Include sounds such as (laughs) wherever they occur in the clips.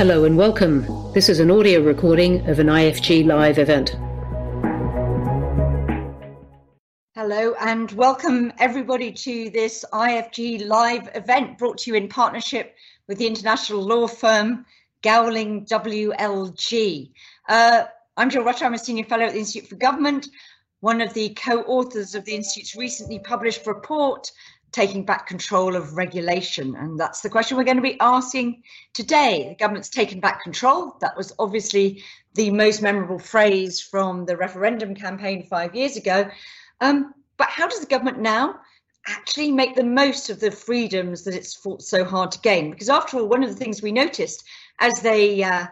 Hello and welcome. This is an audio recording of an IFG Live event. Hello and welcome everybody to this IFG Live event brought to you in partnership with the international law firm Gowling WLG. Uh, I'm Jill Rutter, I'm a senior fellow at the Institute for Government, one of the co-authors of the Institute's recently published report taking back control of regulation. And that's the question we're going to be asking today. The government's taken back control. That was obviously the most memorable phrase from the referendum campaign five years ago. Um, but how does the government now actually make the most of the freedoms that it's fought so hard to gain? Because after all, one of the things we noticed as they uh,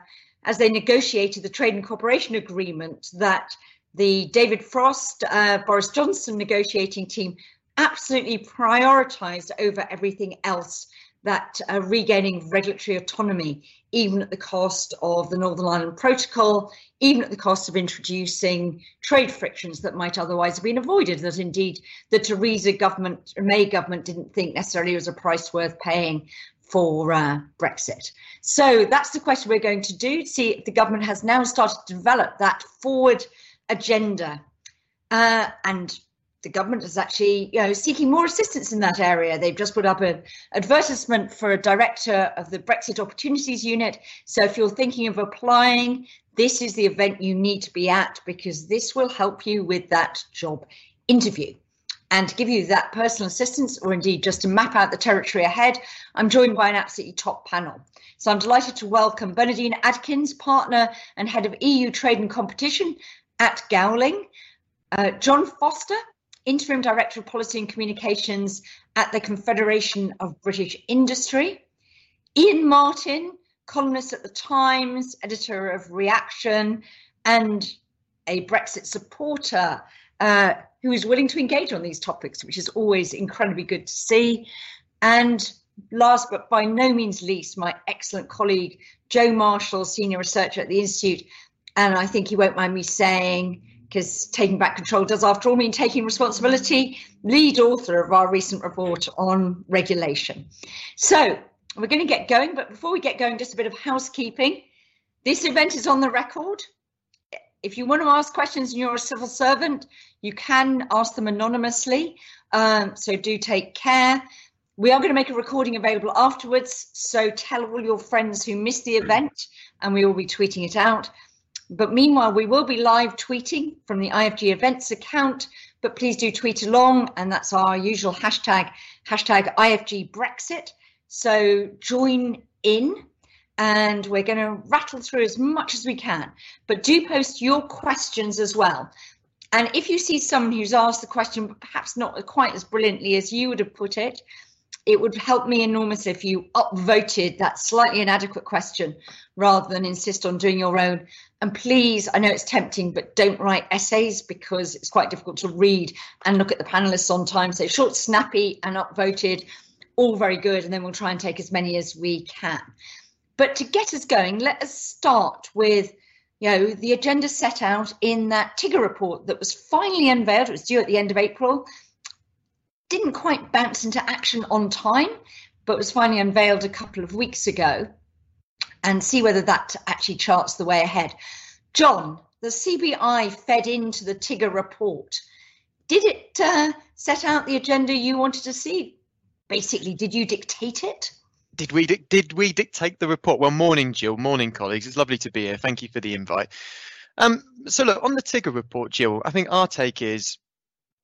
as they negotiated the trade and cooperation agreement that the David Frost, uh, Boris Johnson negotiating team absolutely prioritized over everything else that uh, regaining regulatory autonomy, even at the cost of the Northern Ireland Protocol, even at the cost of introducing trade frictions that might otherwise have been avoided, that indeed the Theresa government, May government didn't think necessarily was a price worth paying for uh, Brexit. So that's the question we're going to do, see if the government has now started to develop that forward agenda. Uh, and the government is actually you know seeking more assistance in that area. They've just put up an advertisement for a director of the brexit opportunities unit. So if you're thinking of applying this is the event you need to be at because this will help you with that job interview. And to give you that personal assistance or indeed just to map out the territory ahead i'm joined by an absolutely top panel. So i'm delighted to welcome bernardine adkins partner and head of eu trade and competition at gowling uh, John Foster, Interim Director of Policy and Communications at the Confederation of British Industry. Iain Martin, columnist at The Times, editor of Reaction, and a Brexit supporter uh, who is willing to engage on these topics, which is always incredibly good to see. And last but by no means least, my excellent colleague, Joe Marshall, senior researcher at the Institute. And I think he won't mind me saying because taking back control does, after all, mean taking responsibility, lead author of our recent report on regulation. So we're going to get going, but before we get going, just a bit of housekeeping. This event is on the record. If you want to ask questions and you're a civil servant, you can ask them anonymously. Um, so do take care. We are going to make a recording available afterwards. So tell all your friends who missed the event, and we will be tweeting it out. But meanwhile, we will be live tweeting from the IFG events account. But please do tweet along, and that's our usual hashtag, hashtag IFG Brexit. So join in, and we're going to rattle through as much as we can. But do post your questions as well. And if you see someone who's asked the question, perhaps not quite as brilliantly as you would have put it, it would help me enormously if you upvoted that slightly inadequate question rather than insist on doing your own. And please, I know it's tempting, but don't write essays because it's quite difficult to read and look at the panelists on time. So short, snappy, and upvoted, all very good. And then we'll try and take as many as we can. But to get us going, let us start with you know the agenda set out in that TIGRR report that was finally unveiled. It was due at the end of April didn't quite bounce into action on time, but was finally unveiled a couple of weeks ago, and see whether that actually charts the way ahead. John, the CBI fed into the TIGRR report. Did it uh, set out the agenda you wanted to see? Basically, did you dictate it? Did we did we dictate the report? Well, morning, Jill. Morning, colleagues. It's lovely to be here. Thank you for the invite. Um, so, look on the TIGRR report, Jill. I think our take is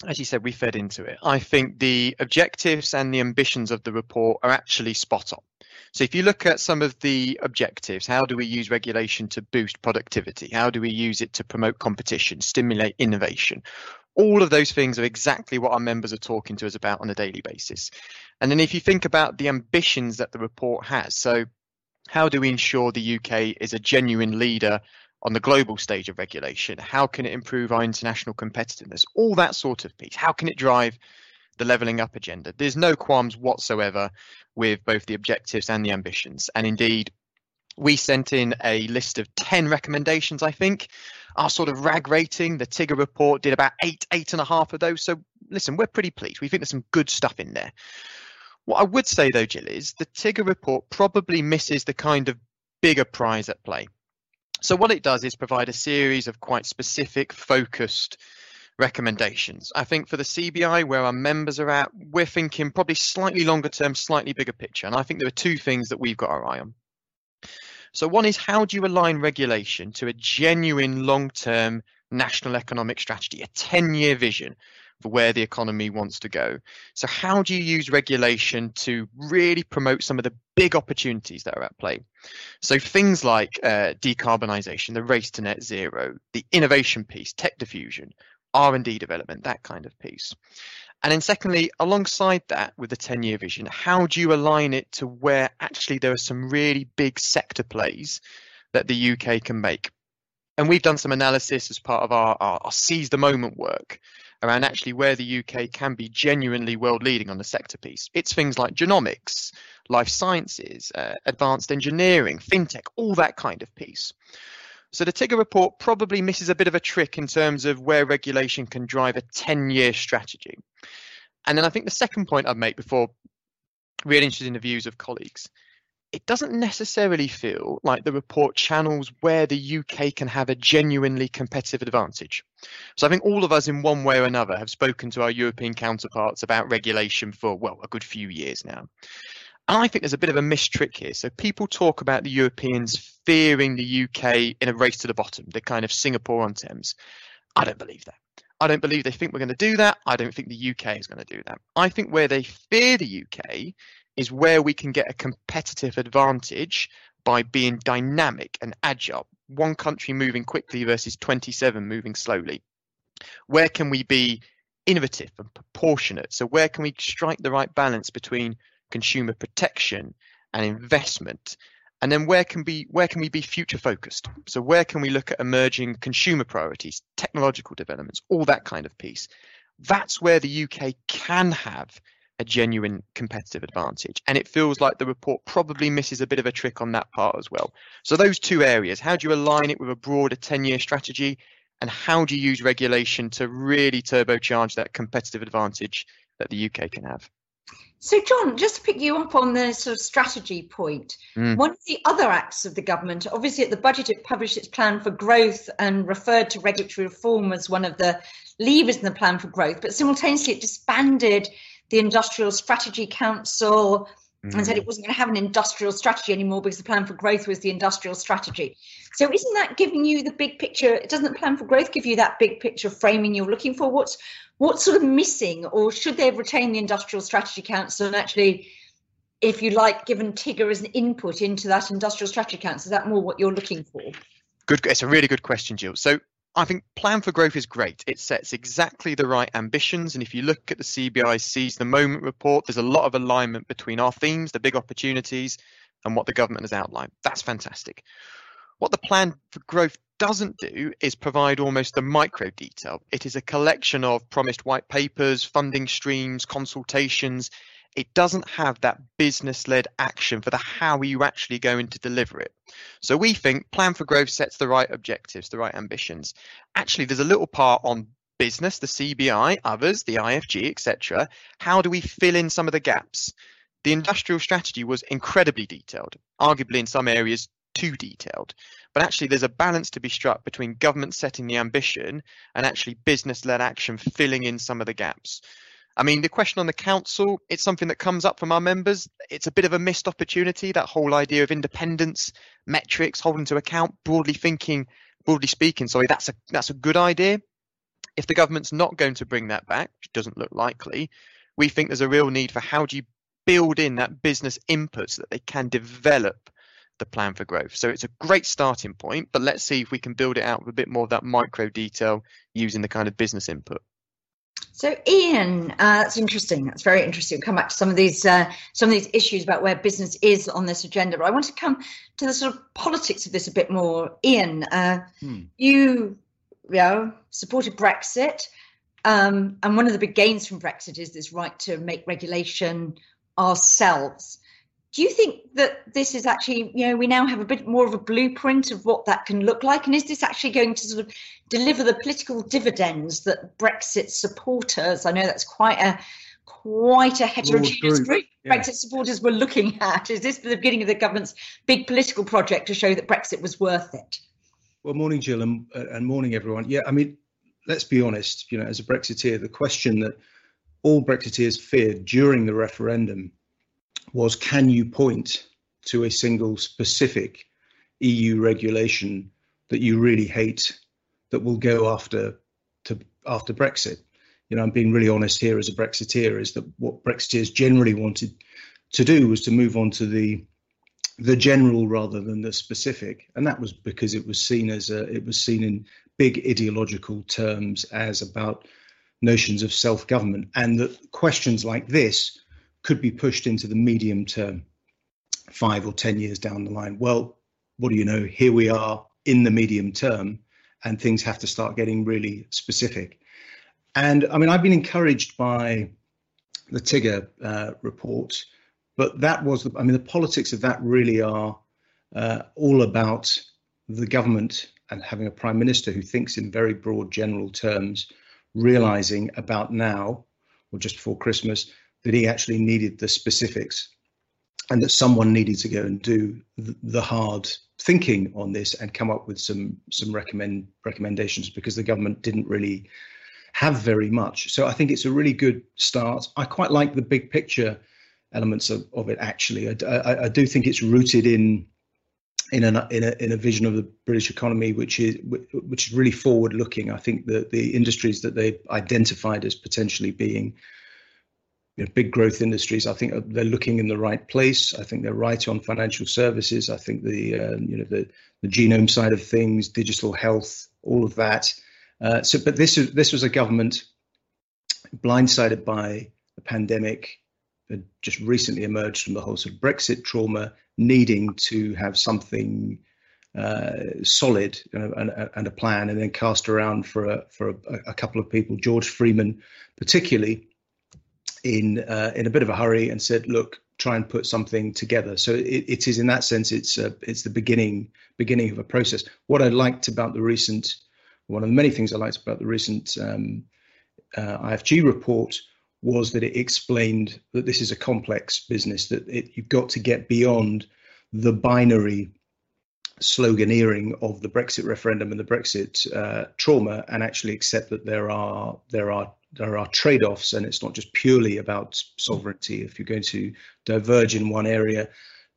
as you said, we fed into it. I think the objectives and the ambitions of the report are actually spot on. So if you look at some of the objectives, how do we use regulation to boost productivity? How do we use it to promote competition, stimulate innovation? All of those things are exactly what our members are talking to us about on a daily basis. And then if you think about the ambitions that the report has, so how do we ensure the UK is a genuine leader on the global stage of regulation? How can it improve our international competitiveness? All that sort of piece. How can it drive the levelling up agenda? There's no qualms whatsoever with both the objectives and the ambitions. And indeed, we sent in a list of 10 recommendations, I think. Our sort of RAG rating, the TIGRR report, did about eight, eight and a half of those. So listen, we're pretty pleased. We think there's some good stuff in there. What I would say though, Jill, is the TIGRR report probably misses the kind of bigger prize at play. So what it does is provide a series of quite specific, focused recommendations. I think for the CBI, where our members are at, we're thinking probably slightly longer term, slightly bigger picture. And I think there are two things that we've got our eye on. So one is how do you align regulation to a genuine long-term national economic strategy, a 10-year vision for where the economy wants to go. So how do you use regulation to really promote some of the big opportunities that are at play? So things like uh, decarbonisation, the race to net zero, the innovation piece, tech diffusion, R&D development, that kind of piece. And then secondly, alongside that with the 10 year vision, how do you align it to where actually there are some really big sector plays that the UK can make? And we've done some analysis as part of our, our, our seize the moment work around actually where the UK can be genuinely world leading on the sector piece. It's things like genomics, life sciences, uh, advanced engineering, fintech, all that kind of piece. So the TIGRR report probably misses a bit of a trick in terms of where regulation can drive a 10 year strategy. And then I think the second point I'd make before really interested in the views of colleagues, it doesn't necessarily feel like the report channels where the UK can have a genuinely competitive advantage. So I think all of us in one way or another have spoken to our European counterparts about regulation for, well, a good few years now. And I think there's a bit of a missed trick here. So people talk about the Europeans fearing the UK in a race to the bottom, the kind of Singapore on Thames. I don't believe that. I don't believe they think we're going to do that. I don't think the UK is going to do that. I think where they fear the UK is where we can get a competitive advantage by being dynamic and agile. One country moving quickly versus 27 moving slowly. Where can we be innovative and proportionate? So, where can we strike the right balance between consumer protection and investment and then where can be where can we be future focused so where can we look at emerging consumer priorities technological developments all that kind of piece that's where the UK can have a genuine competitive advantage. And it feels like the report probably misses a bit of a trick on that part as well. So those two areas how do you align it with a broader 10 year strategy? And how do you use regulation to really turbocharge that competitive advantage that the UK can have? So, John, just to pick you up on the sort of strategy point, mm. one of the other acts of the government, obviously at the budget, it published its plan for growth and referred to regulatory reform as one of the levers in the plan for growth, but simultaneously it disbanded the Industrial Strategy Council mm. and said it wasn't going to have an industrial strategy anymore because the plan for growth was the industrial strategy. So, isn't that giving you the big picture? Doesn't the plan for growth give you that big picture framing you're looking for? What's what's sort of missing, or should they have retained the Industrial Strategy Council and actually, if you like, given TIGRR as an input into that Industrial Strategy Council? Is that more what you're looking for? Good. It's a really good question, Jill. So I think Plan for Growth is great. It sets exactly the right ambitions. And if you look at the CBI Seize the Moment report, there's a lot of alignment between our themes, the big opportunities, and what the government has outlined. That's fantastic. What the Plan for Growth doesn't do is provide almost the micro detail. It is a collection of promised white papers, funding streams, consultations. It doesn't have that business led action for the how are you actually going to deliver it. So we think Plan for Growth sets the right objectives, the right ambitions. Actually, there's a little part on business, the CBI, others, the IFG, etc. How do we fill in some of the gaps? The industrial strategy was incredibly detailed, arguably in some areas too detailed. But actually, there's a balance to be struck between government setting the ambition and actually business led action filling in some of the gaps. I mean, the question on the council, it's something that comes up from our members. It's a bit of a missed opportunity, that whole idea of independence, metrics, holding to account, broadly thinking, broadly speaking, sorry, that's a that's a good idea. If the government's not going to bring that back, which doesn't look likely, we think there's a real need for how do you build in that business input so that they can develop the plan for growth. So it's a great starting point, but let's see if we can build it out with a bit more of that micro detail using the kind of business input. So, Iain, uh, that's interesting. That's very interesting. We'll come back to some of these uh, some of these issues about where business is on this agenda. But I want to come to the sort of politics of this a bit more. Iain, uh, hmm. you, you know, supported Brexit, um, and one of the big gains from Brexit is this right to make regulation ourselves do you think that this is actually, you know, we now have a bit more of a blueprint of what that can look like? And is this actually going to sort of deliver the political dividends that Brexit supporters, I know that's quite a quite a heterogeneous group yeah. Brexit supporters were looking at. Is this the beginning of the government's big political project to show that Brexit was worth it? Well, morning, Jill, and, and morning, everyone. Yeah, I mean, let's be honest. You know, as a Brexiteer, the question that all Brexiteers feared during the referendum was, can you point to a single specific EU regulation that you really hate that will go after to after Brexit? you know, I'm being really honest here as a Brexiteer, is that what Brexiteers generally wanted to do was to move on to the the general rather than the specific, and that was because it was seen as a, it was seen in big ideological terms as about notions of self-government, and that questions like this could be pushed into the medium term, five or ten years down the line. Well, what do you know? Here we are in the medium term, and things have to start getting really specific. And I mean, I've been encouraged by the TIGRR uh, report, but that was, the, I mean, the politics of that really are uh, all about the government and having a prime minister who thinks in very broad general terms, realizing about now or just before Christmas that he actually needed the specifics and that someone needed to go and do the hard thinking on this and come up with some some recommend recommendations because the government didn't really have very much. So I think it's a really good start. I quite like the big picture elements of, of it. Actually, I, I, I do think it's rooted in in a, in a in a vision of the British economy, which is which is really forward looking. I think that the industries that they've identified as potentially being you know, big growth industries, I think they're looking in the right place. I think they're right on financial services. I think the uh, you know the the genome side of things, digital health, all of that uh, so, but this is this was a government blindsided by the pandemic, had just recently emerged from the whole sort of Brexit trauma, needing to have something uh, solid and, and, a plan, and then cast around for a for a, a couple of people, George Freeman, particularly, in uh, in a bit of a hurry, and said, "Look, try and put something together." So it, it is in that sense, it's uh, it's the beginning beginning of a process. What I liked about the recent one of the many things I liked about the recent um, uh, IFG report was that it explained that this is a complex business, that it, you've got to get beyond the binary sloganeering of the Brexit referendum and the Brexit uh, trauma, and actually accept that there are there are there are trade-offs, and it's not just purely about sovereignty. If you're going to diverge in one area,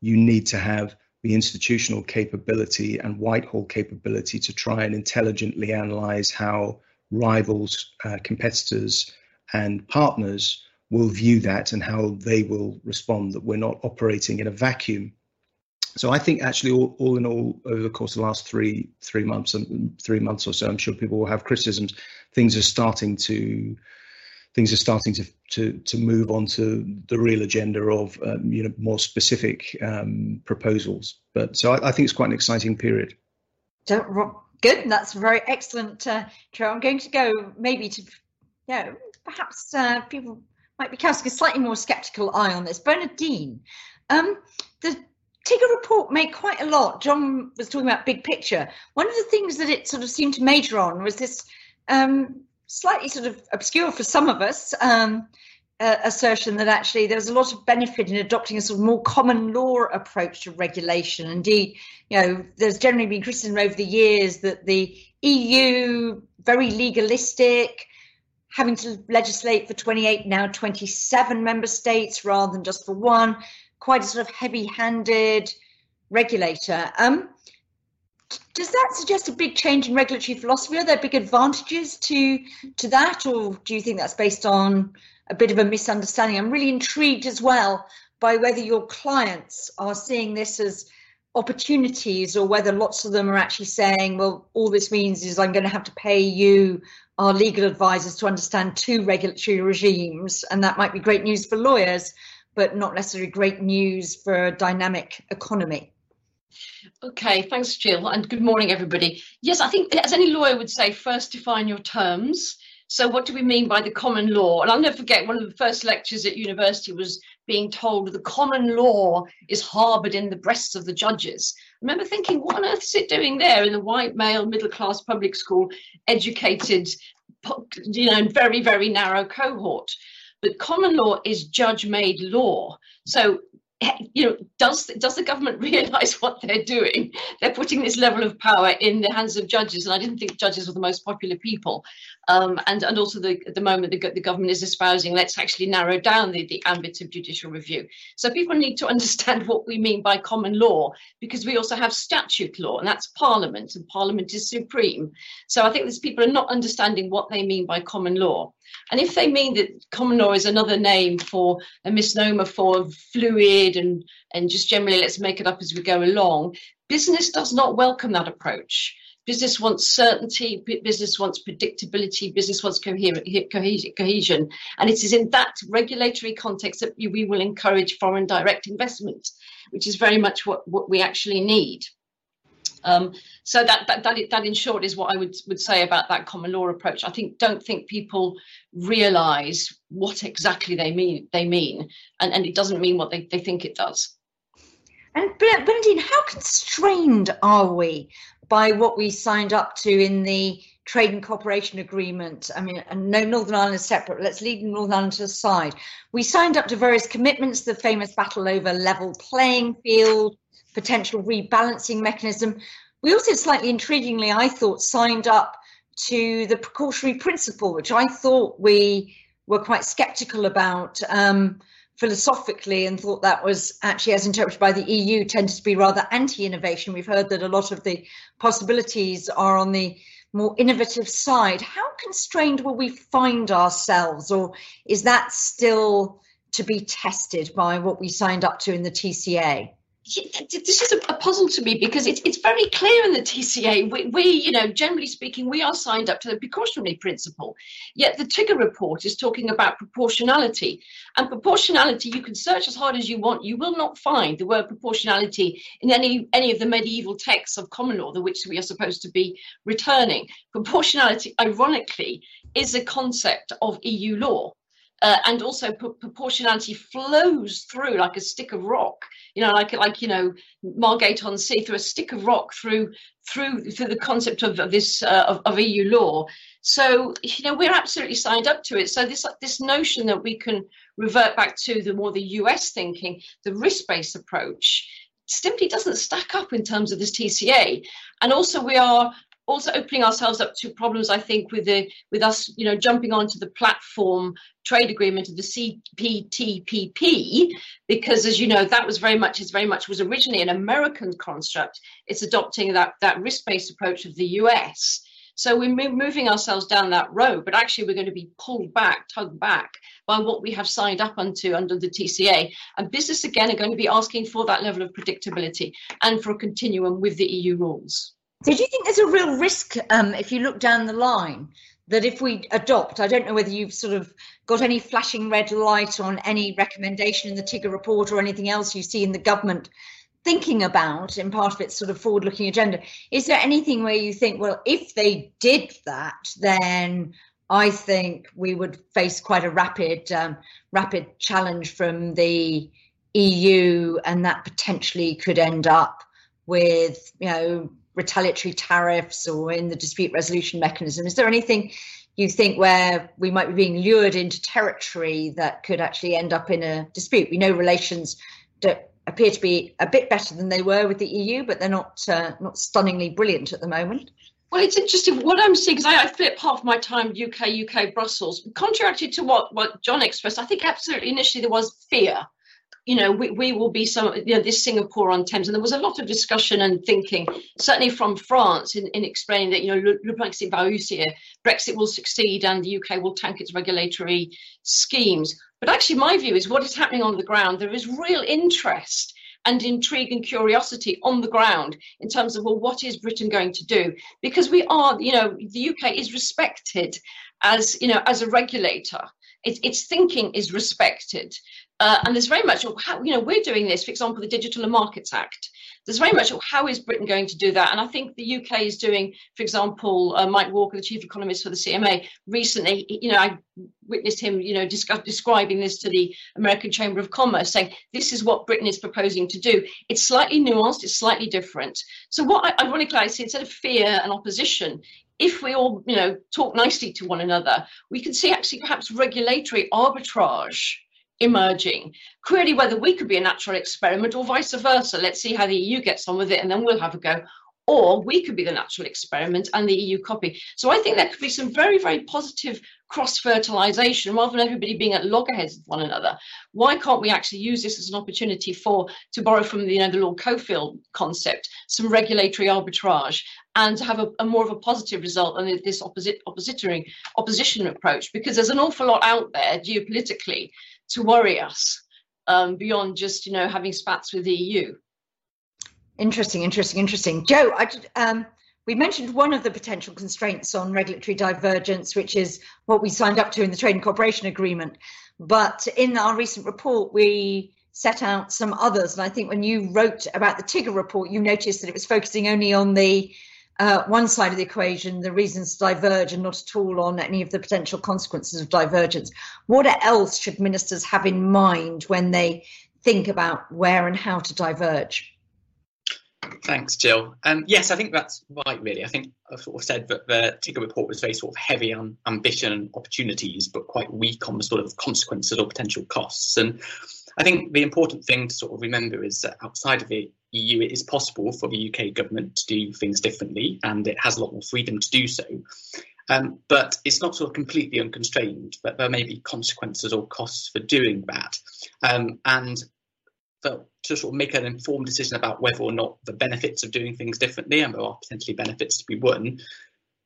you need to have the institutional capability and Whitehall capability to try and intelligently analyze how rivals, uh, competitors, and partners will view that and how they will respond, that we're not operating in a vacuum. So I think actually, all, all in all, over the course of the last three three months and three months or so, I'm sure people will have criticisms. Things are starting to things are starting to to to move on to the real agenda of um, you know more specific um, proposals. But so I, I, think it's quite an exciting period. Good, that's very excellent. Uh, I'm going to go maybe to yeah perhaps uh, people might be casting a slightly more sceptical eye on this. Bernardine, um, the TIGRR report made quite a lot. John was talking about big picture. One of the things that it sort of seemed to major on was this um, slightly sort of obscure for some of us um, uh, assertion that actually there was a lot of benefit in adopting a sort of more common law approach to regulation. Indeed, you know, there's generally been criticism over the years that the EU very legalistic, having to legislate for 28 now 27 member states rather than just for one, quite a sort of heavy-handed regulator. Um, does that suggest a big change in regulatory philosophy? Are there big advantages to to that, or do you think that's based on a bit of a misunderstanding? I'm really intrigued as well by whether your clients are seeing this as opportunities or whether lots of them are actually saying, well, all this means is I'm going to have to pay you, our legal advisors, to understand two regulatory regimes. And that might be great news for lawyers, but not necessarily great news for a dynamic economy. Okay, thanks, Jill, and good morning, everybody. Yes, I think, as any lawyer would say, first define your terms. So, what do we mean by the common law? And I'll never forget one of the first lectures at university was being told the common law is harboured in the breasts of the judges. I remember thinking, what on earth is it doing there in the white male middle class public school educated, you know, very, very narrow cohort? But common law is judge made law. So you know, does does the government (laughs) realise what they're doing? They're putting this level of power in the hands of judges, and I didn't think judges were the most popular people. Um, and and also the, at the moment the, the government is espousing let's actually narrow down the, the ambit of judicial review. So people need to (laughs) understand what we mean by common law, because we also have statute law, and that's Parliament, and Parliament is supreme. So I think these people are not understanding what they mean by common law. And if they mean that common law is another name for a misnomer for fluid and, and just generally let's make it up as we go along, business does not welcome that approach. Business wants certainty, business wants predictability, business wants cohesion. And it is in that regulatory context that we will encourage foreign direct investment, which is very much what, what we actually need. Um, so that, that, that, that in short is what I would, would say about that common law approach. I think don't think people realize what exactly they mean they mean and, and it doesn't mean what they, they think it does. And Bernardine, how constrained are we by what we signed up to in the trade and cooperation agreement? I mean, no Northern Ireland is separate. Let's leave Northern Ireland to the side. We signed up to various commitments, the famous battle over level playing field, potential rebalancing mechanism. We also slightly intriguingly, I thought, signed up to the precautionary principle, which I thought we were quite skeptical about um, philosophically and thought that was actually, as interpreted by the EU, tended to be rather anti innovation. We've heard that a lot of the possibilities are on the more innovative side. How constrained will we find ourselves, or is that still to be tested by what we signed up to in the TCA? This is a, puzzle to me because it's, it's very clear in the TCA. We, we, you know, generally speaking, we are signed up to the precautionary principle. Yet the TIGRR report is talking about proportionality. And proportionality, you can search as hard as you want, you will not find the word proportionality in any, any of the medieval texts of common law, the which we are supposed to be returning. Proportionality, ironically, is a concept of EU law. Uh, and also proportionality flows through like a stick of rock. You know like like you know margate on sea through a stick of rock through through through the concept of, of this uh, of, of, eu law. So you know we're absolutely signed up to it. So this this notion that we can revert back to the more the us thinking the risk-based approach simply doesn't stack up in terms of this tca and also we are also opening ourselves up to problems, I think, with the with us, you know, jumping onto the platform trade agreement of the CPTPP, because as you know, that was very much is very much was originally an American construct. It's adopting that that risk-based approach of the US. So we're moving ourselves down that road, but actually we're going to be pulled back, tugged back by what we have signed up onto under the TCA. And business again are going to be asking for that level of predictability and for a continuum with the EU rules. So do you think there's a real risk um, if you look down the line that if we adopt, I don't know whether you've sort of got any flashing red light on any recommendation in the TIGRR report or anything else you see in the government thinking about in part of its sort of forward looking agenda. Is there anything where you think, well, if they did that, then I think we would face quite a rapid, um, rapid challenge from the EU, and that potentially could end up with, you know, retaliatory tariffs or in the dispute resolution mechanism. Is there anything you think where we might be being lured into territory that could actually end up in a dispute? We know relations appear to be a bit better than they were with the EU, but they're not uh, not stunningly brilliant at the moment. Well, it's interesting what I'm seeing because I, I, flip half my time UK, UK, Brussels. Contrary to what, what John expressed, I think absolutely initially there was fear you know, we, we will be some, you know, this Singapore on Thames. And there was a lot of discussion and thinking, certainly from France, in, in explaining that, you know, le, le Brexit va réussir, Brexit will succeed and the UK will tank its regulatory schemes. But actually, my view is what is happening on the ground, there is real interest and intrigue and curiosity on the ground in terms of, well, what is Britain going to do? Because we are, you know, the UK is respected as, you know, as a regulator. It, its thinking is respected. Uh, and there's very much how you know we're doing this for example the digital and markets act. There's very much how is britain going to do that? And i think the uk is doing for example uh, mike walker the chief economist for the cma recently you know i witnessed him you know discuss, describing this to the american chamber of commerce saying this is what britain is proposing to do. It's slightly nuanced it's slightly different. So what I, ironically i see instead of fear and opposition if we all, you know, talk nicely to one another, we can see actually perhaps regulatory arbitrage emerging. Query whether we could be a natural experiment or vice versa. Let's see how the EU gets on with it and then we'll have a go. Or we could be the natural experiment and the EU copy. So I think there could be some very, very positive cross fertilization rather than everybody being at loggerheads with one another. Why can't we actually use this as an opportunity for, to borrow from the, you know, the Lord Cockfield concept, some regulatory arbitrage and to have a, a more of a positive result than this opposite, oppository, opposition approach? Because there's an awful lot out there geopolitically to worry us um, beyond just you know having spats with the EU. Interesting, interesting, interesting. Joe, I, um, we mentioned one of the potential constraints on regulatory divergence, which is what we signed up to in the Trade and Cooperation Agreement. But in our recent report, we set out some others. And I think when you wrote about the TIGRR report, you noticed that it was focusing only on the uh, one side of the equation, the reasons to diverge, and not at all on any of the potential consequences of divergence. What else should ministers have in mind when they think about where and how to diverge? Thanks, Jill. Um, yes, I think that's right, really. I think I've sort of said that the TIGRR report was very sort of heavy on ambition and opportunities, but quite weak on the sort of consequences or potential costs. And I think the important thing to sort of remember is that outside of the EU, it is possible for the UK government to do things differently, and it has a lot more freedom to do so. Um, but it's not sort of completely unconstrained, but there may be consequences or costs for doing that. Um, and to sort of make an informed decision about whether or not the benefits of doing things differently, and there are potentially benefits to be won,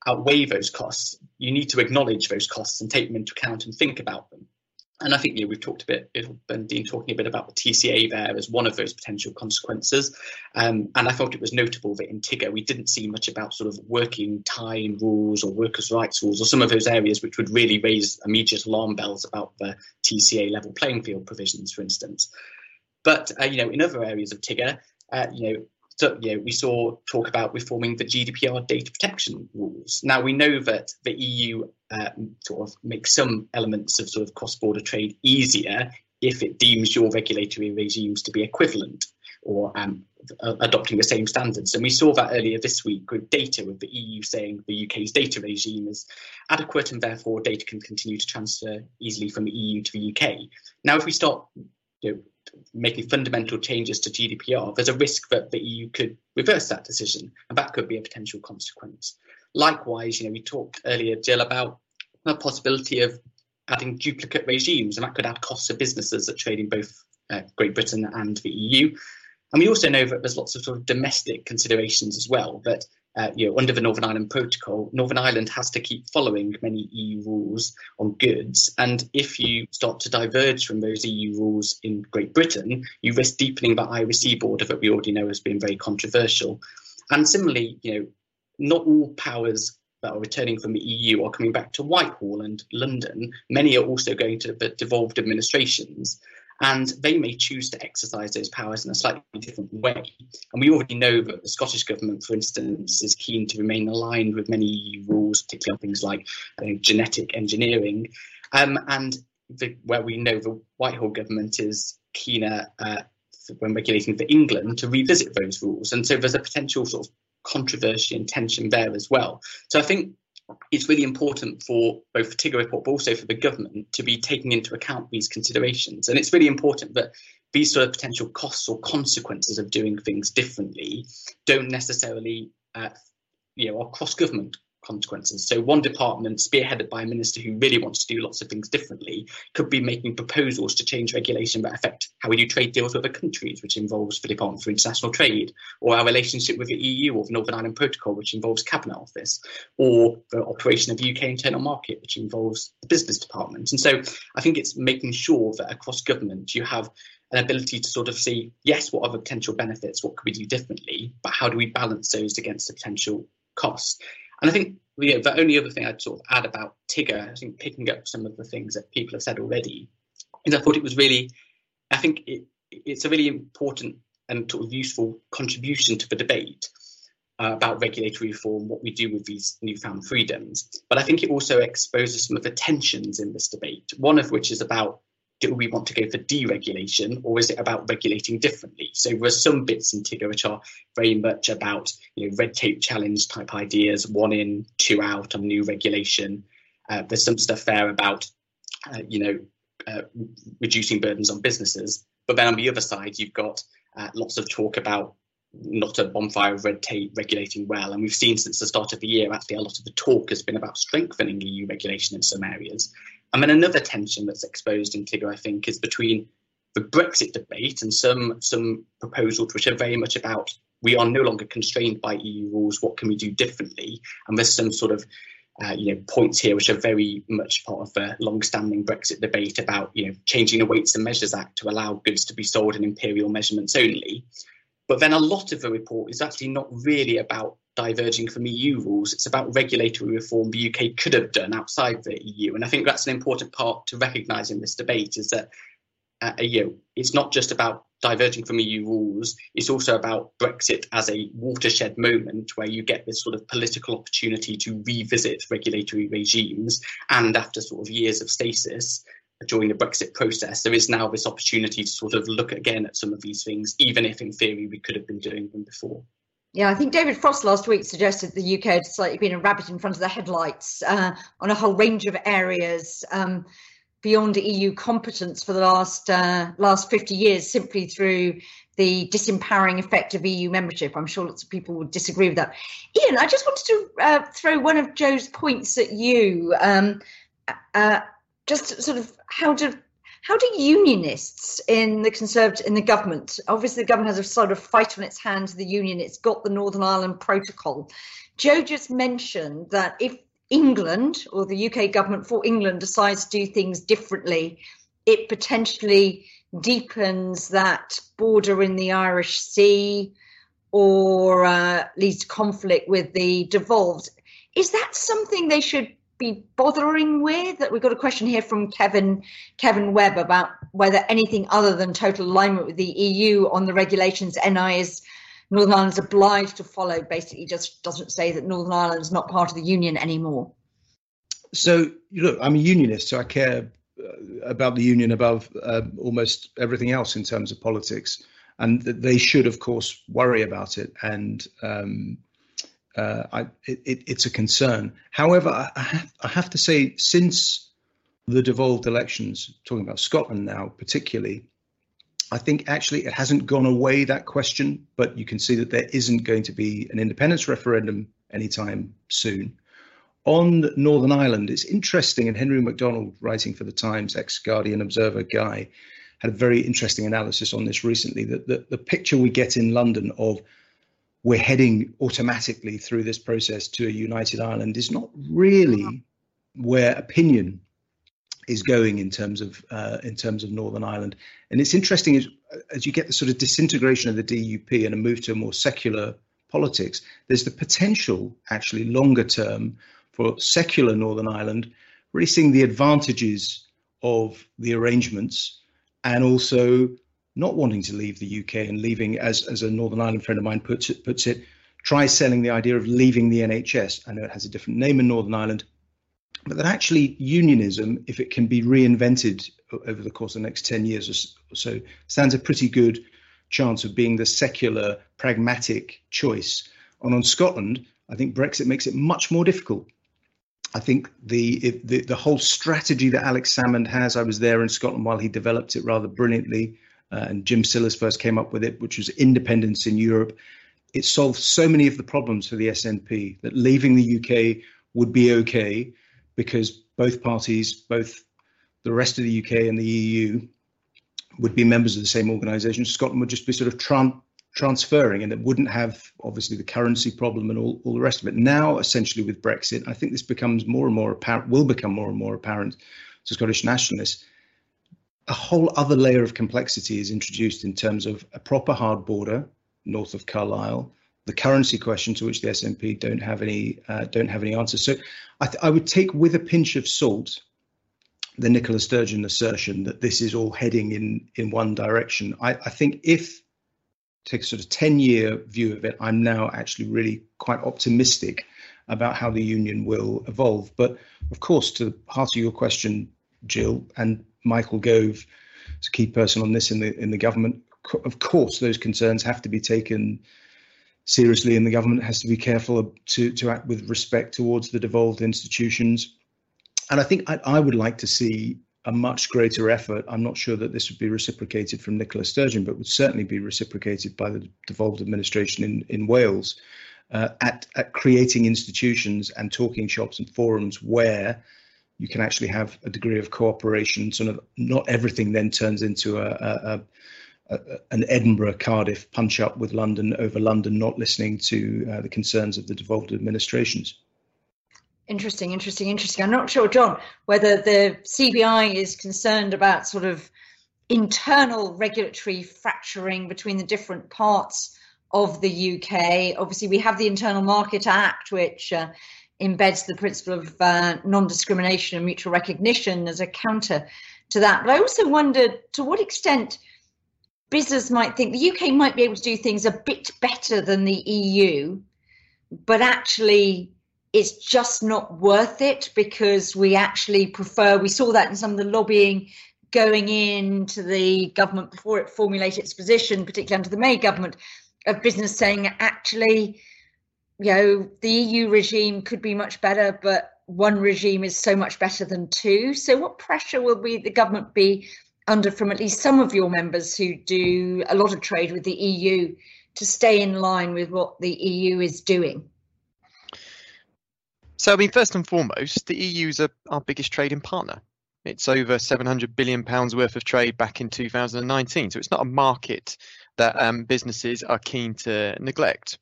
outweigh those costs, you need to acknowledge those costs and take them into account and think about them and I think you know, we've talked a bit, Bernardine talking a bit about the TCA there as one of those potential consequences. Um, and I thought it was notable that in TIGRR we didn't see much about sort of working time rules or workers' rights rules or some of those areas which would really raise immediate alarm bells about the TCA level playing field provisions, for instance. But uh, you know, in other areas of TIGRR, uh, you know, so, know, we saw talk about reforming the GDPR data protection rules. Now we know that the EU uh, sort of makes some elements of sort of cross-border trade easier if it deems your regulatory regimes to be equivalent or um, adopting the same standards. And we saw that earlier this week with data, with the EU saying the UK's data regime is adequate and therefore data can continue to transfer easily from the EU to the UK. Now, if we start you know, making fundamental changes to GDPR, there's a risk that the EU could reverse that decision, and that could be a potential consequence. Likewise, you know, we talked earlier, Jill, about the possibility of adding duplicate regimes, and that could add costs to businesses that trade in both uh, Great Britain and the EU. And we also know that there's lots of sort of domestic considerations as well. That uh, you know, under the Northern Ireland Protocol, Northern Ireland has to keep following many EU rules on goods. And if you start to diverge from those EU rules in Great Britain, you risk deepening that Irish border that we already know has been very controversial. And similarly, you know, not all powers that are returning from the EU are coming back to Whitehall and London. Many are also going to the devolved administrations and they may choose to exercise those powers in a slightly different way. And we already know that the Scottish Government, for instance, is keen to remain aligned with many EU rules, particularly on things like genetic engineering. Um, and the, where we know the Whitehall Government is keener uh, when regulating for England to revisit those rules. And so there's a potential sort of controversy and tension there as well. So I think it's really important for both the TIGRR report, but also for the government to be taking into account these considerations. And it's really important that these sort of potential costs or consequences of doing things differently don't necessarily, uh, you know, are cross government consequences. So one department, spearheaded by a minister who really wants to do lots of things differently, could be making proposals to change regulation that affect how we do trade deals with other countries, which involves the Department for International Trade, or our relationship with the EU or the Northern Ireland Protocol, which involves Cabinet Office, or the operation of the UK internal market, which involves the Business Department. And so I think it's making sure that across government you have an ability to sort of see, yes, what are the potential benefits? What could we do differently? But how do we balance those against the potential costs? And I think know, the only other thing I'd sort of add about TIGRR, I think picking up some of the things that people have said already, is I thought it was really, I think it, it's a really important and sort of useful contribution to the debate uh, about regulatory reform, what we do with these newfound freedoms. But I think it also exposes some of the tensions in this debate, one of which is about do we want to go for deregulation or is it about regulating differently? So there are some bits in TIGRR which are very much about you know red tape challenge type ideas, one in, two out on new regulation. Uh, there's some stuff there about uh, you know uh, reducing burdens on businesses, but then on the other side you've got uh, lots of talk about not a bonfire of red tape regulating well. And we've seen since the start of the year, actually, a lot of the talk has been about strengthening EU regulation in some areas. And then another tension that's exposed in TIGRR, I think, is between the Brexit debate and some some proposals which are very much about we are no longer constrained by EU rules. What can we do differently? And there's some sort of uh, you know points here which are very much part of the long-standing Brexit debate about you know changing the Weights and Measures Act to allow goods to be sold in imperial measurements only. But then a lot of the report is actually not really about diverging from EU rules. It's about regulatory reform the UK could have done outside the EU. And I think that's an important part to recognise in this debate is that uh, you know, it's not just about diverging from EU rules, it's also about Brexit as a watershed moment where you get this sort of political opportunity to revisit regulatory regimes. And after sort of years of stasis, during the Brexit process, there is now this opportunity to sort of look again at some of these things, even if in theory we could have been doing them before. Yeah, I think David Frost last week suggested the UK had slightly been a rabbit in front of the headlights uh, on a whole range of areas um, beyond EU competence for the last uh, last 50 years, simply through the disempowering effect of EU membership. I'm sure lots of people would disagree with that. Iain, I just wanted to uh, throw one of Joe's points at you. Um, uh, just sort of how do how do unionists in the conservative in the government obviously the government has a sort of fight on its hands the union it's got the northern ireland protocol. Joe just mentioned that if england or the uk government for england decides to do things differently it potentially deepens that border in the irish sea or uh, leads to conflict with the devolved. Is that something they should be bothering with? That we've got a question here from Kevin Kevin Webb about whether anything other than total alignment with the EU on the regulations NI is Northern Ireland's obliged to follow. Basically, just doesn't say that Northern Ireland is not part of the union anymore. So look, I'm a unionist, so I care uh, about the union above uh, almost everything else in terms of politics, and they should, of course, worry about it and. Um, uh, I, it, it's a concern. However, I have, I have, to say, since the devolved elections, talking about Scotland now particularly, I think actually it hasn't gone away that question, but you can see that there isn't going to be an independence referendum anytime soon. On Northern Ireland, it's interesting, and Henry McDonald, writing for the Times, ex Guardian Observer guy, had a very interesting analysis on this recently. That the, the picture we get in London of we're heading automatically through this process to a united Ireland is not really where opinion is going in terms of uh, in terms of Northern Ireland. And it's interesting as, as you get the sort of disintegration of the DUP and a move to a more secular politics, there's the potential actually longer term for secular Northern Ireland really seeing the advantages of the arrangements and also not wanting to leave the UK and leaving, as, as a Northern Ireland friend of mine puts it, puts it, try selling the idea of leaving the NHS. I know it has a different name in Northern Ireland, but that actually unionism, if it can be reinvented over the course of the next 10 years or so, stands a pretty good chance of being the secular, pragmatic choice. And on Scotland, I think Brexit makes it much more difficult. I think the, the the whole strategy that Alex Salmond has, I was there in Scotland while he developed it rather brilliantly uh, and Jim Sillars first came up with it, which was independence in Europe. It solved so many of the problems for the SNP that leaving the UK would be okay because both parties, both the rest of the UK and the EU, would be members of the same organisation. Scotland would just be sort of tran- transferring, and it wouldn't have obviously the currency problem and all, all the rest of it. Now, essentially with Brexit, I think this becomes more and more apparent, will become more and more apparent to Scottish nationalists a whole other layer of complexity is introduced in terms of a proper hard border north of Carlisle, the currency question to which the SNP don't have any uh, don't have any answers. So I, th- I, would take with a pinch of salt the Nicola Sturgeon assertion that this is all heading in in one direction. I, I think if take a sort of 10 year view of it, I'm now actually really quite optimistic about how the union will evolve. But of course, to the heart of your question, Jill, and Michael Gove is a key person on this in the in the government. Of course, those concerns have to be taken seriously, and the government has to be careful to to act with respect towards the devolved institutions. And I think I, I would like to see a much greater effort. I'm not sure that this would be reciprocated from Nicola Sturgeon, but would certainly be reciprocated by the devolved administration in, in Wales uh, at, at creating institutions and talking shops and forums where you can actually have a degree of cooperation. Sort of not everything then turns into a, a, a, a an Edinburgh Cardiff punch up with London over London not listening to uh, the concerns of the devolved administrations. Interesting, interesting, interesting. I'm not sure, John, whether the CBI is concerned about sort of internal regulatory fracturing between the different parts of the UK. Obviously, we have the Internal Market Act, which uh, embeds the principle of uh, non discrimination and mutual recognition as a counter to that. But I also wondered to what extent business might think the UK might be able to do things a bit better than the EU, but actually it's just not worth it because we actually prefer, we saw that in some of the lobbying going into the government before it formulated its position, particularly under the May government, of business saying actually, you know, the EU regime could be much better, but one regime is so much better than two. So, what pressure will be the government be under from at least some of your members who do a lot of trade with the EU to stay in line with what the EU is doing? So, I mean, first and foremost, the EU is our biggest trading partner. It's over 700 billion pounds worth of trade back in 2019. So it's not a market that um, businesses are keen to neglect.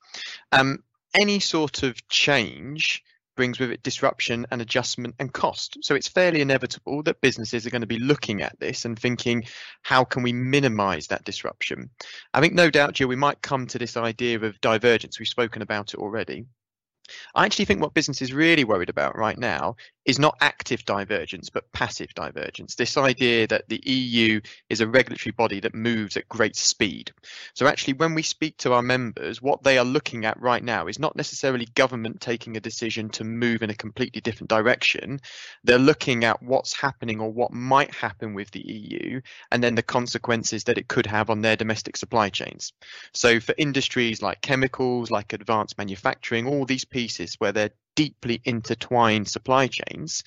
Um, any sort of change brings with it disruption and adjustment and cost. So it's fairly inevitable that businesses are going to be looking at this and thinking, how can we minimize that disruption? I think no doubt, Jill, we might come to this idea of divergence. We've spoken about it already. I actually think what business is really worried about right now is not active divergence, but passive divergence. This idea that the EU is a regulatory body that moves at great speed. So, actually, when we speak to our members, what they are looking at right now is not necessarily government taking a decision to move in a completely different direction. They're looking at what's happening or what might happen with the EU and then the consequences that it could have on their domestic supply chains. So, for industries like chemicals, like advanced manufacturing, all these pieces where they're deeply intertwined supply chains,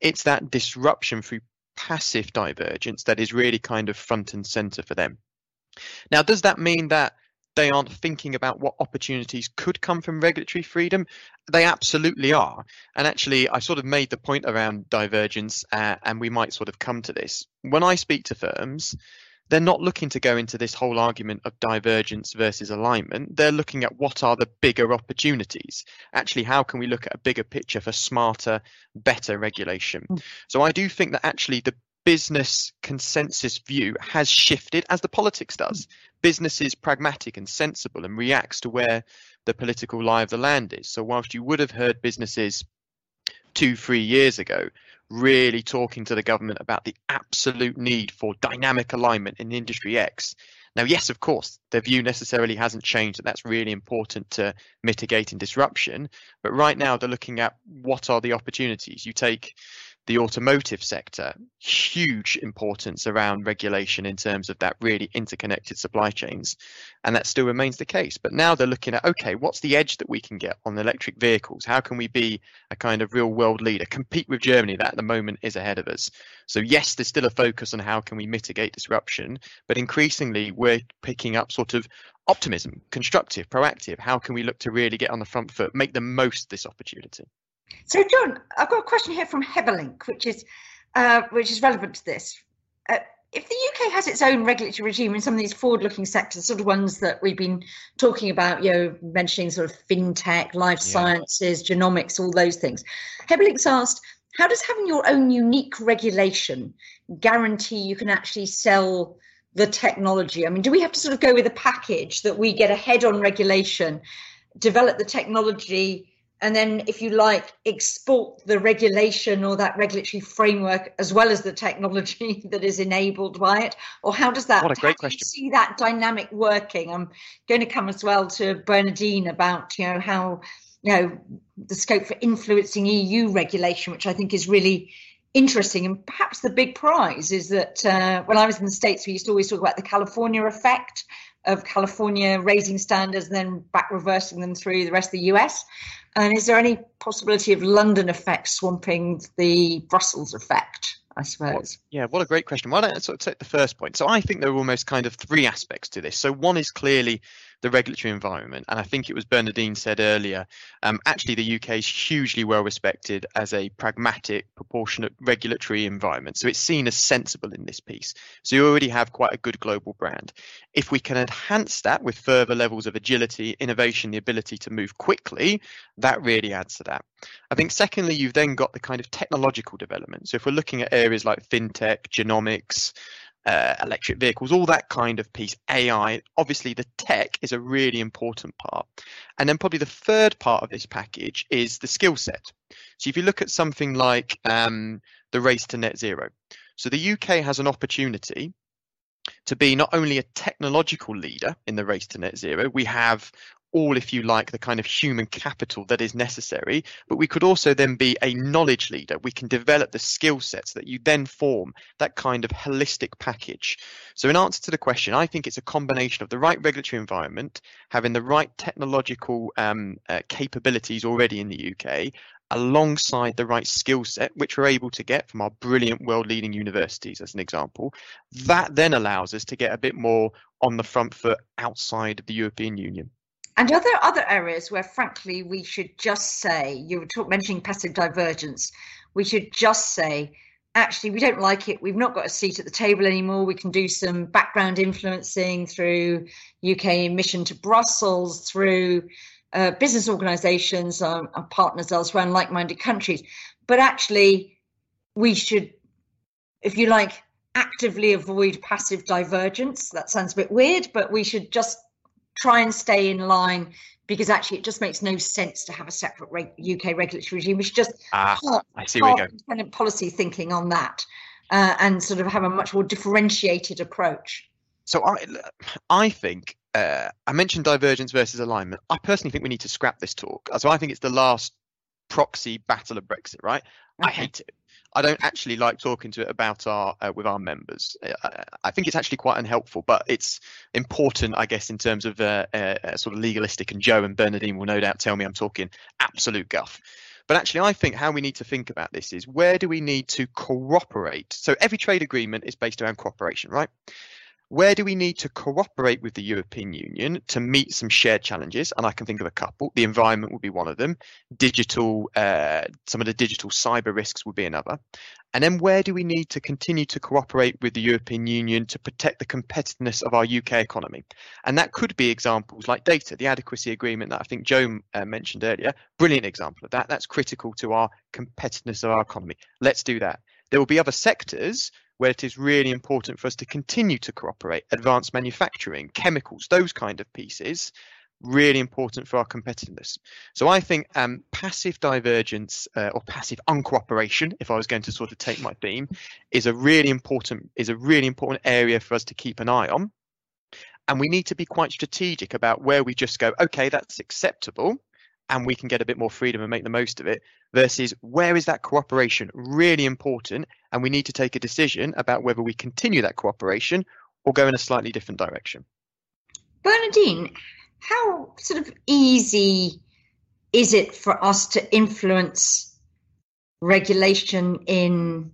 it's that disruption through passive divergence that is really kind of front and center for them. Now, does that mean that they aren't thinking about what opportunities could come from regulatory freedom? They absolutely are. And actually, I sort of made the point around divergence, uh, and we might sort of come to this. When I speak to firms, they're not looking to go into this whole argument of divergence versus alignment. They're looking at what are the bigger opportunities. Actually, how can we look at a bigger picture for smarter, better regulation? Mm. So I do think that actually the business consensus view has shifted as the politics does. Business is pragmatic and sensible and reacts to where the political lie of the land is. So whilst you would have heard businesses two, three years ago really talking to the government about the absolute need for dynamic alignment in Industry X. Now, yes, of course, their view necessarily hasn't changed that that's really important to mitigating disruption. But right now, they're looking at what are the opportunities. You take the automotive sector, huge importance around regulation in terms of that really interconnected supply chains. And that still remains the case. But now they're looking at, okay, what's the edge that we can get on electric vehicles? How can we be a kind of real world leader, compete with Germany that at the moment is ahead of us? So yes, there's still a focus on how can we mitigate disruption, but increasingly we're picking up sort of optimism, constructive, proactive. How can we look to really get on the front foot, make the most of this opportunity? So, John, I've got a question here from Heberlink, which is uh, which is relevant to this. Uh, if the UK has its own regulatory regime in some of these forward-looking sectors, sort of ones that we've been talking about, you know, mentioning sort of fintech, life yeah. sciences, genomics, all those things, Heberlink's asked, how does having your own unique regulation guarantee you can actually sell the technology? I mean, do we have to sort of go with a package that we get ahead on regulation, develop the technology? And then if you like export the regulation or that regulatory framework as well as the technology (laughs) that is enabled by it or how does that what a great question see that dynamic working i'm going to come as well to bernardine about you know how you know the scope for influencing eu regulation which i think is really interesting. And perhaps the big prize is that uh, when I was in the States, we used to always talk about the California effect of California raising standards and then back reversing them through the rest of the US. And is there any possibility of London effect swamping the Brussels effect? I suppose. What, yeah, what a great question. Why don't I sort of take the first point? So I think there are almost kind of three aspects to this. So one is clearly the regulatory environment. And I think it was Bernardine said earlier, um, actually, the UK is hugely well respected as a pragmatic, proportionate regulatory environment. So it's seen as sensible in this piece. So you already have quite a good global brand. If we can enhance that with further levels of agility, innovation, the ability to move quickly, that really adds to that. I think, secondly, you've then got the kind of technological development. So if we're looking at areas like fintech, genomics, uh, electric vehicles, all that kind of piece, AI. Obviously, the tech is a really important part. And then, probably the third part of this package is the skill set. So, if you look at something like um, the race to net zero, so the UK has an opportunity to be not only a technological leader in the race to net zero, we have all, if you like, the kind of human capital that is necessary, but we could also then be a knowledge leader. We can develop the skill sets that you then form that kind of holistic package. So, in answer to the question, I think it's a combination of the right regulatory environment, having the right technological um, uh, capabilities already in the UK, alongside the right skill set, which we're able to get from our brilliant world leading universities, as an example, that then allows us to get a bit more on the front foot outside of the European Union. And are there other areas where, frankly, we should just say, you were talk, mentioning passive divergence, we should just say, actually, we don't like it. We've not got a seat at the table anymore. We can do some background influencing through UK emission to Brussels, through uh, business organizations, our, our partners elsewhere, and like minded countries. But actually, we should, if you like, actively avoid passive divergence. That sounds a bit weird, but we should just try and stay in line because actually it just makes no sense to have a separate UK regulatory regime. We should just ah, part, I see part independent policy thinking on that uh, and sort of have a much more differentiated approach. So I, I think uh, I mentioned divergence versus alignment. I personally think we need to scrap this talk. So I think it's the last proxy battle of Brexit. Right? Okay. I hate it. I don't actually like talking to it about our uh, with our members. I, I, think it's actually quite unhelpful, but it's important, I guess, in terms of uh, uh, sort of legalistic. And Joe and Bernardine will no doubt tell me I'm talking absolute guff. But actually, I think how we need to think about this is where do we need to cooperate? So every trade agreement is based around cooperation, right? Where do we need to cooperate with the European Union to meet some shared challenges? And I can think of a couple. The environment would be one of them. Digital, uh, some of the digital cyber risks would be another. And then where do we need to continue to cooperate with the European Union to protect the competitiveness of our UK economy? And that could be examples like data, the adequacy agreement that I think Joe uh, mentioned earlier. Brilliant example of that. That's critical to our competitiveness of our economy. Let's do that. There will be other sectors where it is really important for us to continue to cooperate. Advanced manufacturing, chemicals, those kind of pieces, really important for our competitiveness. So I think um, passive divergence uh, or passive uncooperation, if I was going to sort of take my theme, is a really important is a really important area for us to keep an eye on. And we need to be quite strategic about where we just go, okay, that's acceptable and we can get a bit more freedom and make the most of it versus where is that cooperation really important and we need to take a decision about whether we continue that cooperation or go in a slightly different direction. Bernardine, how sort of easy is it for us to influence regulation in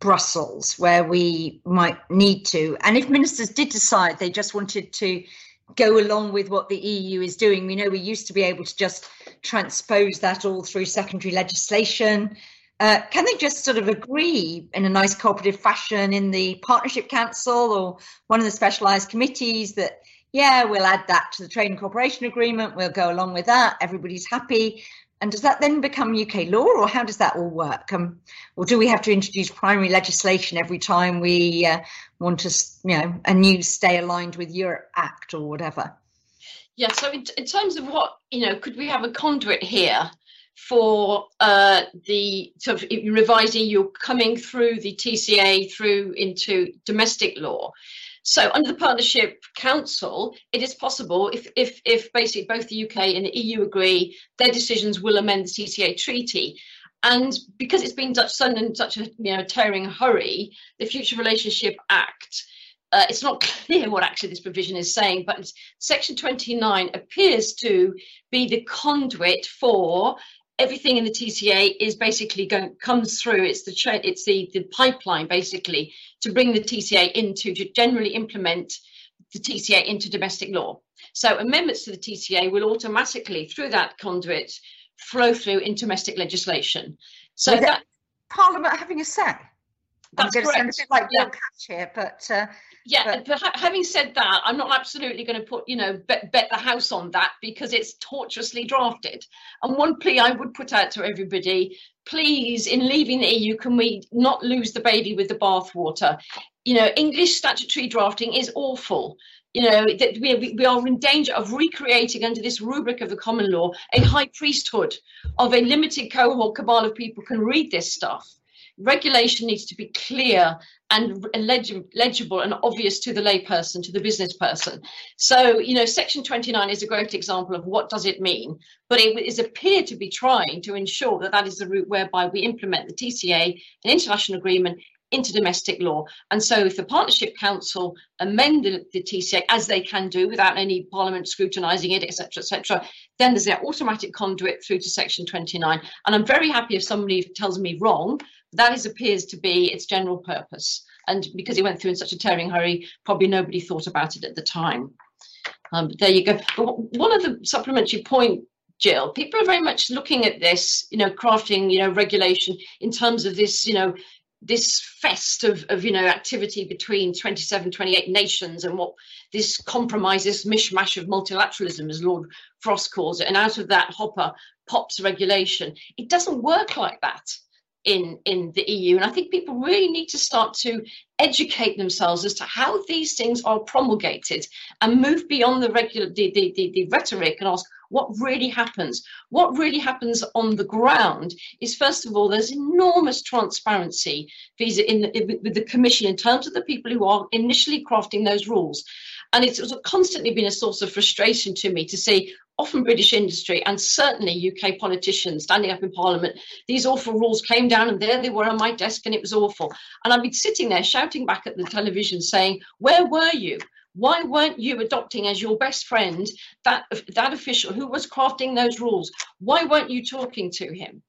Brussels where we might need to? And if ministers did decide they just wanted to go along with what the EU is doing. We know we used to be able to just transpose that all through secondary legislation. Uh, can they just sort of agree in a nice cooperative fashion in the Partnership Council or one of the specialised committees that, yeah, we'll add that to the Trade and Cooperation Agreement, we'll go along with that, everybody's happy, and does that then become UK law, or how does that all work? Um, or do we have to introduce primary legislation every time we uh, want to, you know, a new Stay Aligned with Europe Act or whatever? Yeah. So in, in terms of what you know, could we have a conduit here for uh, the sort of revising? You're coming through the TCA through into domestic law. So under the Partnership Council, it is possible if, if, if basically both the UK and the EU agree, their decisions will amend the TCA treaty. And because it's been done in such a you know tearing hurry, the Future Relationship Act uh, it's not (laughs) clear what actually this provision is saying, but Section 29 appears to be the conduit for everything in the TCA is basically going comes through. It's the it's the the pipeline basically to bring the TCA into to generally implement the TCA into domestic law. So amendments to the TCA will automatically through that conduit flow through into domestic legislation. So that Parliament having a say. I'm That's going to sound a correct. bit like Yeah. Here, but uh, Yeah, But- but having said that, I'm not absolutely going to put, you know, bet, bet the house on that because it's tortuously drafted. And one plea I would put out to everybody, please, in leaving the EU, can we not lose the baby with the bathwater? You know, English statutory drafting is awful. You know, that we- we are in danger of recreating under this rubric of the common law a high priesthood of a limited cohort cabal of people can read this stuff. Regulation needs to be clear and legible and obvious to the layperson, to the business person. So, you know, Section 29 is a great example of what does it mean, but it is appear to be trying to ensure that that is the route whereby we implement the TCA, an international agreement, into domestic law. And so, if the Partnership Council amend the, the TCA as they can do without any Parliament scrutinising it, etc., etc., then there's that automatic conduit through to Section 29. And I'm very happy if somebody tells me wrong. That is appears to be its general purpose. And because it went through in such a tearing hurry, probably nobody thought about it at the time. Um, there you go. But one of the supplementary point, Jill, people are very much looking at this, you know, crafting, you know, regulation in terms of this, you know, this fest of, of you know activity between 27 28 nations and what this compromise this mishmash of multilateralism as lord frost calls it and out of that hopper pops regulation it doesn't work like that in in the eu and i think people really need to start to educate themselves as to how these things are promulgated and move beyond the regular the, the, the, the rhetoric and ask what really happens. What really happens on the ground is first of all there's enormous transparency in, with the commission in terms of the people who are initially crafting those rules. And it's sort constantly been a source of frustration to me to see often british industry and certainly uk politicians standing up in parliament these awful rules came down and there they were on my desk and it was awful. And i'd be sitting there shouting back at the television saying where were you? Why weren't you adopting as your best friend that that official who was crafting those rules? Why weren't you talking to him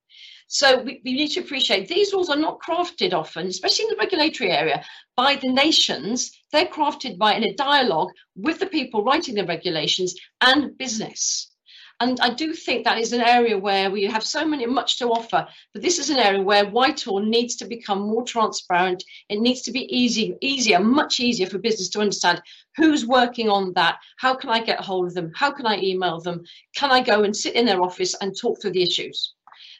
so we, we need to appreciate these rules are not crafted often especially in the regulatory area by the nations they're crafted by in a dialogue with the people writing the regulations and business and I do think that is an area where we have so many much to offer, but this is an area where Whitehall needs to become more transparent. It needs to be easy, easier, much easier for business to understand who's working on that. How can I get hold of them? How can I email them? Can I go and sit in their office and talk through the issues?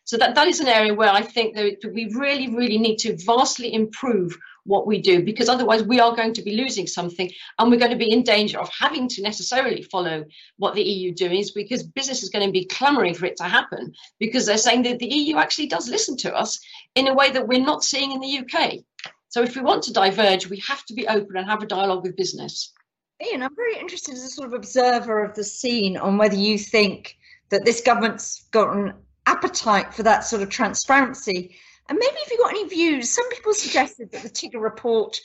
So that, that is an area where I think that we really, really need to vastly improve what we do because otherwise we are going to be losing something and we're going to be in danger of having to necessarily follow what the EU does because business is going to be clamoring for it to happen because they're saying that the EU actually does listen to us in a way that we're not seeing in the UK. So if we want to diverge, we have to be open and have a dialogue with business. Iain, I'm very interested as a sort of observer of the scene on whether you think that this government's got an appetite for that sort of transparency. And maybe if you've got any views, some people suggested that the TIGRR report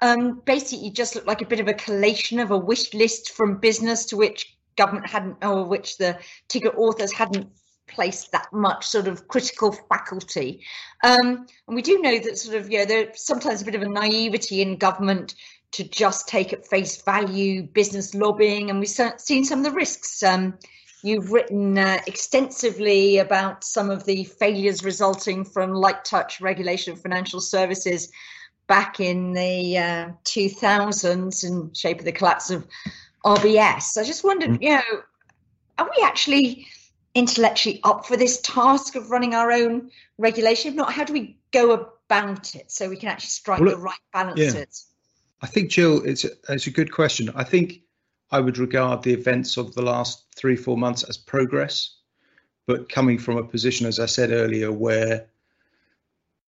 um, basically just looked like a bit of a collation of a wish list from business to which government hadn't, or which the TIGRR authors hadn't placed that much sort of critical faculty. Um, and we do know that sort of, you know, there's sometimes a bit of a naivety in government to just take at face value business lobbying, and we've seen some of the risks. Um, you've written uh, extensively about some of the failures resulting from light touch regulation of financial services back in the uh, 2000s in shape of the collapse of RBS. I just wondered, you know, are we actually intellectually up for this task of running our own regulation? If not, how do we go about it so we can actually strike Well, the right balances? I think, Jill, it's a, it's a good question. I think I would regard the events of the last three, four months as progress, but coming from a position, as I said earlier, where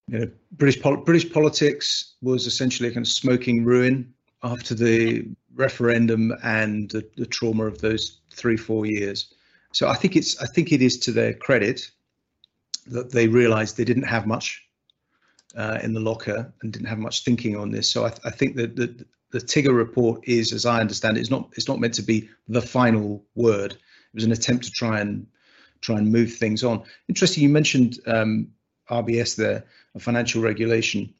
you know, British pol- British politics was essentially a kind of smoking ruin after the referendum and the, the trauma of those three, four years. So I think it's I think it is to their credit that they realised they didn't have much uh, in the locker and didn't have much thinking on this. So I, th- I think that the, the TIGRR report is, as I understand it, is not it's not meant to be the final word. It was an attempt to try and try and move things on. Interesting, you mentioned um, RBS there, financial regulation.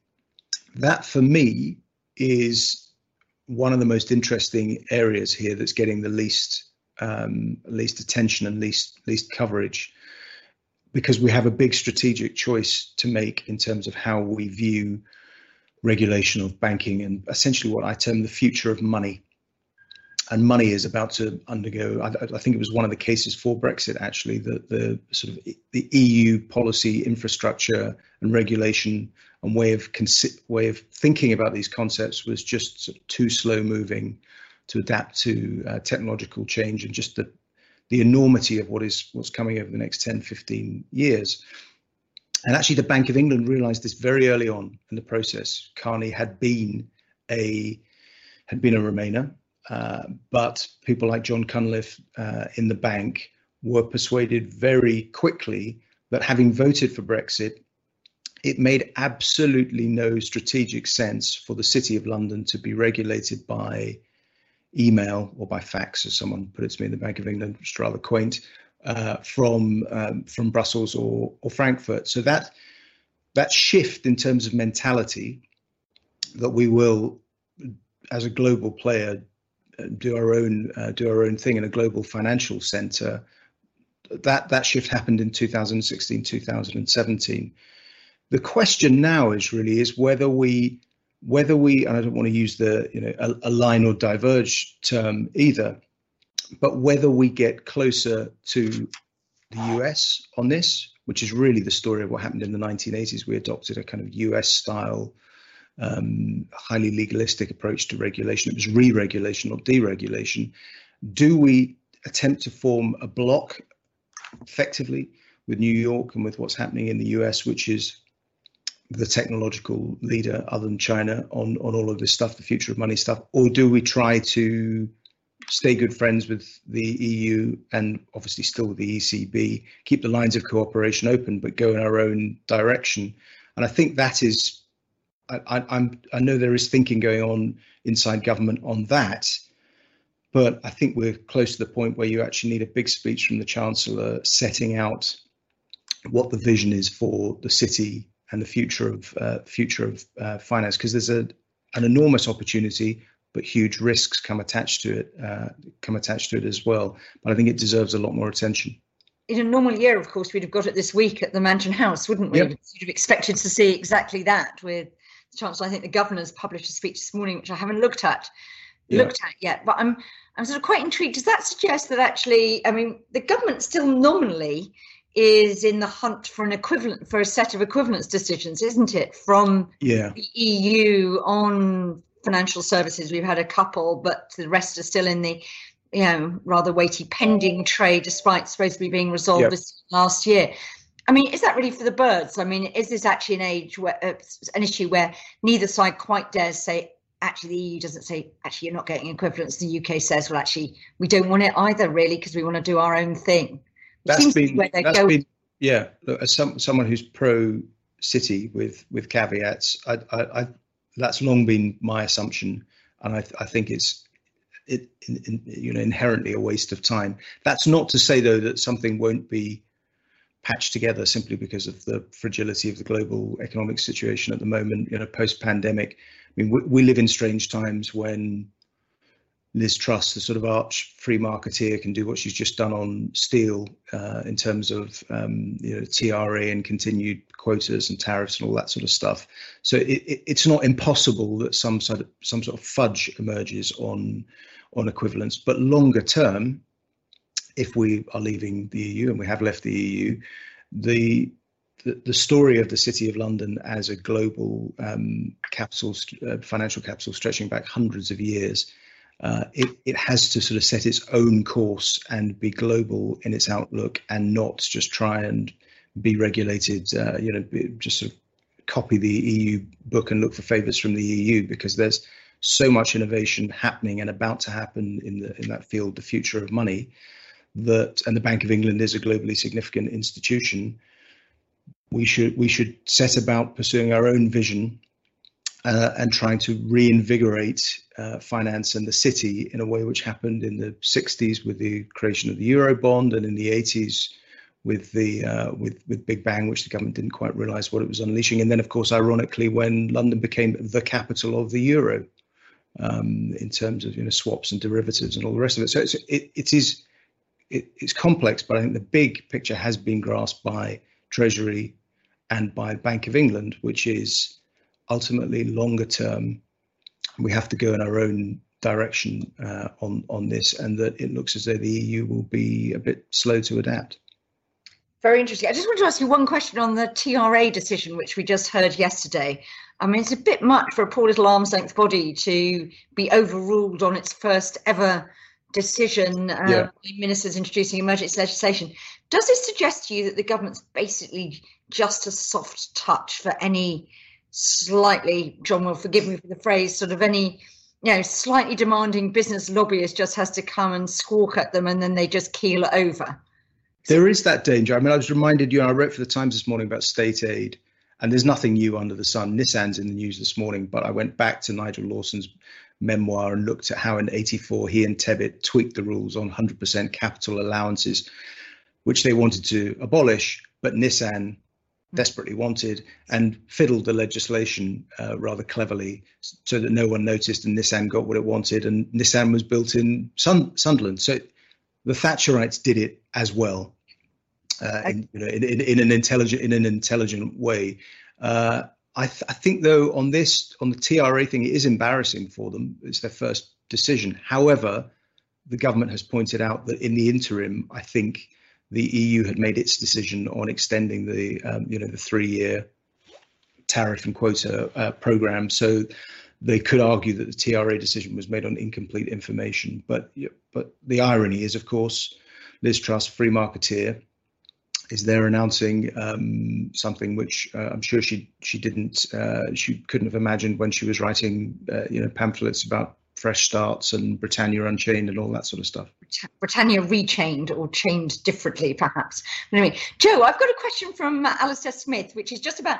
That for me is one of the most interesting areas here that's getting the least um, least attention and least least coverage because we have a big strategic choice to make in terms of how we view regulation of banking and essentially what I term the future of money. And money is about to undergo. I, I think it was one of the cases for Brexit actually that the sort of the EU policy infrastructure and regulation and way of consi- way of thinking about these concepts was just sort of too slow moving to adapt to uh, technological change and just the the enormity of what is what's coming over the next 10 15 years and actually the bank of england realized this very early on in the process carney had been a had been a remainer uh, but people like jon cunliffe uh, in the bank were persuaded very quickly that having voted for brexit it made absolutely no strategic sense for the city of london to be regulated by email or by fax, as someone put it to me in the Bank of England, which is rather quaint, uh, from um, from Brussels or or Frankfurt. So that that shift in terms of mentality that we will, as a global player, uh, do our own uh, do our own thing in a global financial center. That that shift happened in 2016, 2017. The question now is really is whether we whether we, and I don't want to use the, you know, align or diverge term either, but whether we get closer to the US on this, which is really the story of what happened in the 1980s. We adopted a kind of US style, um, highly legalistic approach to regulation. It was re regulation, or deregulation. Do we attempt to form a block effectively with New York and with what's happening in the US, which is the technological leader other than China on on all of this stuff, the future of money stuff, or do we try to stay good friends with the EU and obviously still the ECB, keep the lines of cooperation open, but go in our own direction? And I think that is, I, I'm I know there is thinking going on inside government on that, but I think we're close to the point where you actually need a big speech from the Chancellor setting out what the vision is for the city and the future of uh, future of uh, finance because there's a an enormous opportunity but huge risks come attached to it uh, come attached to it as well but i think it deserves a lot more attention in a normal year of course we'd have got it this week at the mansion house wouldn't we yep. you'd have expected to see exactly that with the chancellor i think the governor's published a speech this morning which i haven't looked at yeah. looked at yet but i'm i'm sort of quite intrigued does that suggest that actually i mean the government still nominally is in the hunt for an equivalent for a set of equivalence decisions, isn't it? From yeah. the EU on financial services, we've had a couple, but the rest are still in the you know rather weighty pending trade, despite supposed to be being resolved yep. this last year. I mean, is that really for the birds? I mean, is this actually an age where uh, an issue where neither side quite dares say actually the EU doesn't say actually you're not getting equivalence. The UK says, well, actually we don't want it either, really, because we want to do our own thing that's been that's been yeah. Look, as some someone who's pro city with with caveats, I, I, that's long been my assumption, and I, I think it's it in, in, you know inherently a waste of time. That's not to say though that something won't be patched together simply because of the fragility of the global economic situation at the moment. You know, post pandemic. I mean, we, we live in strange times when Liz Truss, the sort of arch free marketeer, can do what she's just done on steel uh, in terms of um, you know TRA and continued quotas and tariffs and all that sort of stuff. So it, it, it's not impossible that some sort of some sort of fudge emerges on on equivalence. But longer term, if we are leaving the EU and we have left the EU, the the, story of the City of London as a global um, capital, uh, financial capital stretching back hundreds of years uh, it, it has to sort of set its own course and be global in its outlook and not just try and be regulated, uh, you know, just sort of copy the EU book and look for favors from the EU because there's so much innovation happening and about to happen in the in that field, the future of money, that and the Bank of England is a globally significant institution. We should we should set about pursuing our own vision uh, and trying to reinvigorate uh, finance and the city in a way which happened in the 60s with the creation of the Eurobond and in the 80s with the uh, with with Big Bang, which the government didn't quite realise what it was unleashing, and then of course, ironically, when London became the capital of the euro, um, in terms of you know swaps and derivatives and all the rest of it. So it's, it it is it, it's complex, but I think the big picture has been grasped by Treasury and by Bank of England, which is ultimately longer term. We have to go in our own direction uh, on on this, and that it looks as though the EU will be a bit slow to adapt. Very interesting. I just want to ask you one question on the TRA decision, which we just heard yesterday. I mean, it's a bit much for a poor little arm's length body to be overruled on its first ever decision uh, yeah. ministers introducing emergency legislation. Does this suggest to you that the government's basically just a soft touch for any slightly, John will forgive me for the phrase, sort of any, you know, slightly demanding business lobbyist just has to come and squawk at them and then they just keel over? There is that danger. I mean, I was reminded, you know, I wrote for the Times this morning about state aid, and there's nothing new under the sun. Nissan's in the news this morning, but I went back to Nigel Lawson's memoir and looked at how in 84 he and Tebbit tweaked the rules on 100% capital allowances, which they wanted to abolish, but Nissan desperately wanted and fiddled the legislation uh, rather cleverly so that no one noticed and Nissan got what it wanted and Nissan was built in Sun- Sunderland. So the Thatcherites did it as well, uh, in, you know, in, in, in, an intelligent in an intelligent way. Uh, I, th- I, think though on this on the TRA thing, it is embarrassing for them. It's their first decision. However, the government has pointed out that in the interim, I think the EU had made its decision on extending the um, you know the three year tariff and quota uh, program. So they could argue that the TRA decision was made on incomplete information. But but the irony is, of course, Liz Truss, free marketeer, is there announcing um, something which uh, I'm sure she she didn't uh, she couldn't have imagined when she was writing uh, you know pamphlets about fresh starts and Britannia Unchained and all that sort of stuff. Britannia rechained or chained differently, perhaps. Anyway, Joe, I've got a question from Alistair Smith, which is just about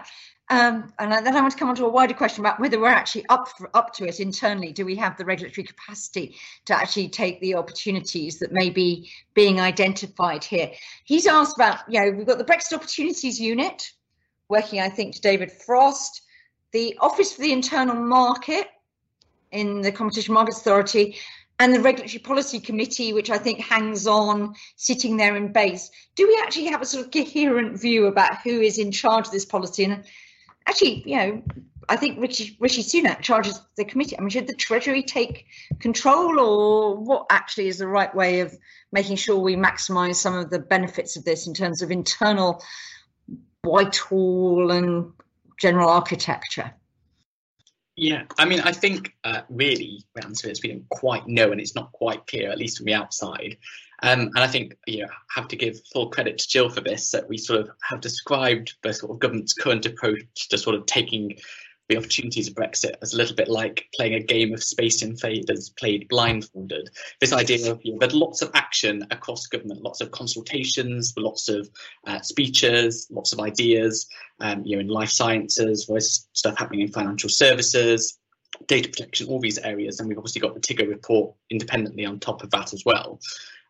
um, and then I want to come on to a wider question about whether we're actually up for, up to it internally. Do we have the regulatory capacity to actually take the opportunities that may be being identified here? He's asked about, you know, we've got the Brexit Opportunities Unit working, I think, to David Frost, the Office for the Internal Market in the Competition Markets Authority, and the Regulatory Policy Committee, which I think hangs on sitting there in BEIS. Do we actually have a sort of coherent view about who is in charge of this policy? And actually, you know, I think Rishi, Rishi Sunak charges the committee. I mean, should the Treasury take control, or what actually is the right way of making sure we maximise some of the benefits of this in terms of internal Whitehall and general architecture? Yeah, I mean, I think uh, really the answer is we don't quite know, and it's not quite clear, at least from the outside. Um, and I think you know have to give full credit to Jill for this that we sort of have described the sort of government's current approach to sort of taking the opportunities of Brexit as a little bit like playing a game of Space Invaders played blindfolded. This idea of you know, there's lots of action across government, lots of consultations, lots of uh, speeches, lots of ideas, um, you know, in life sciences, there's stuff happening in financial services, data protection, all these areas, and we've obviously got the TIGRR report independently on top of that as well.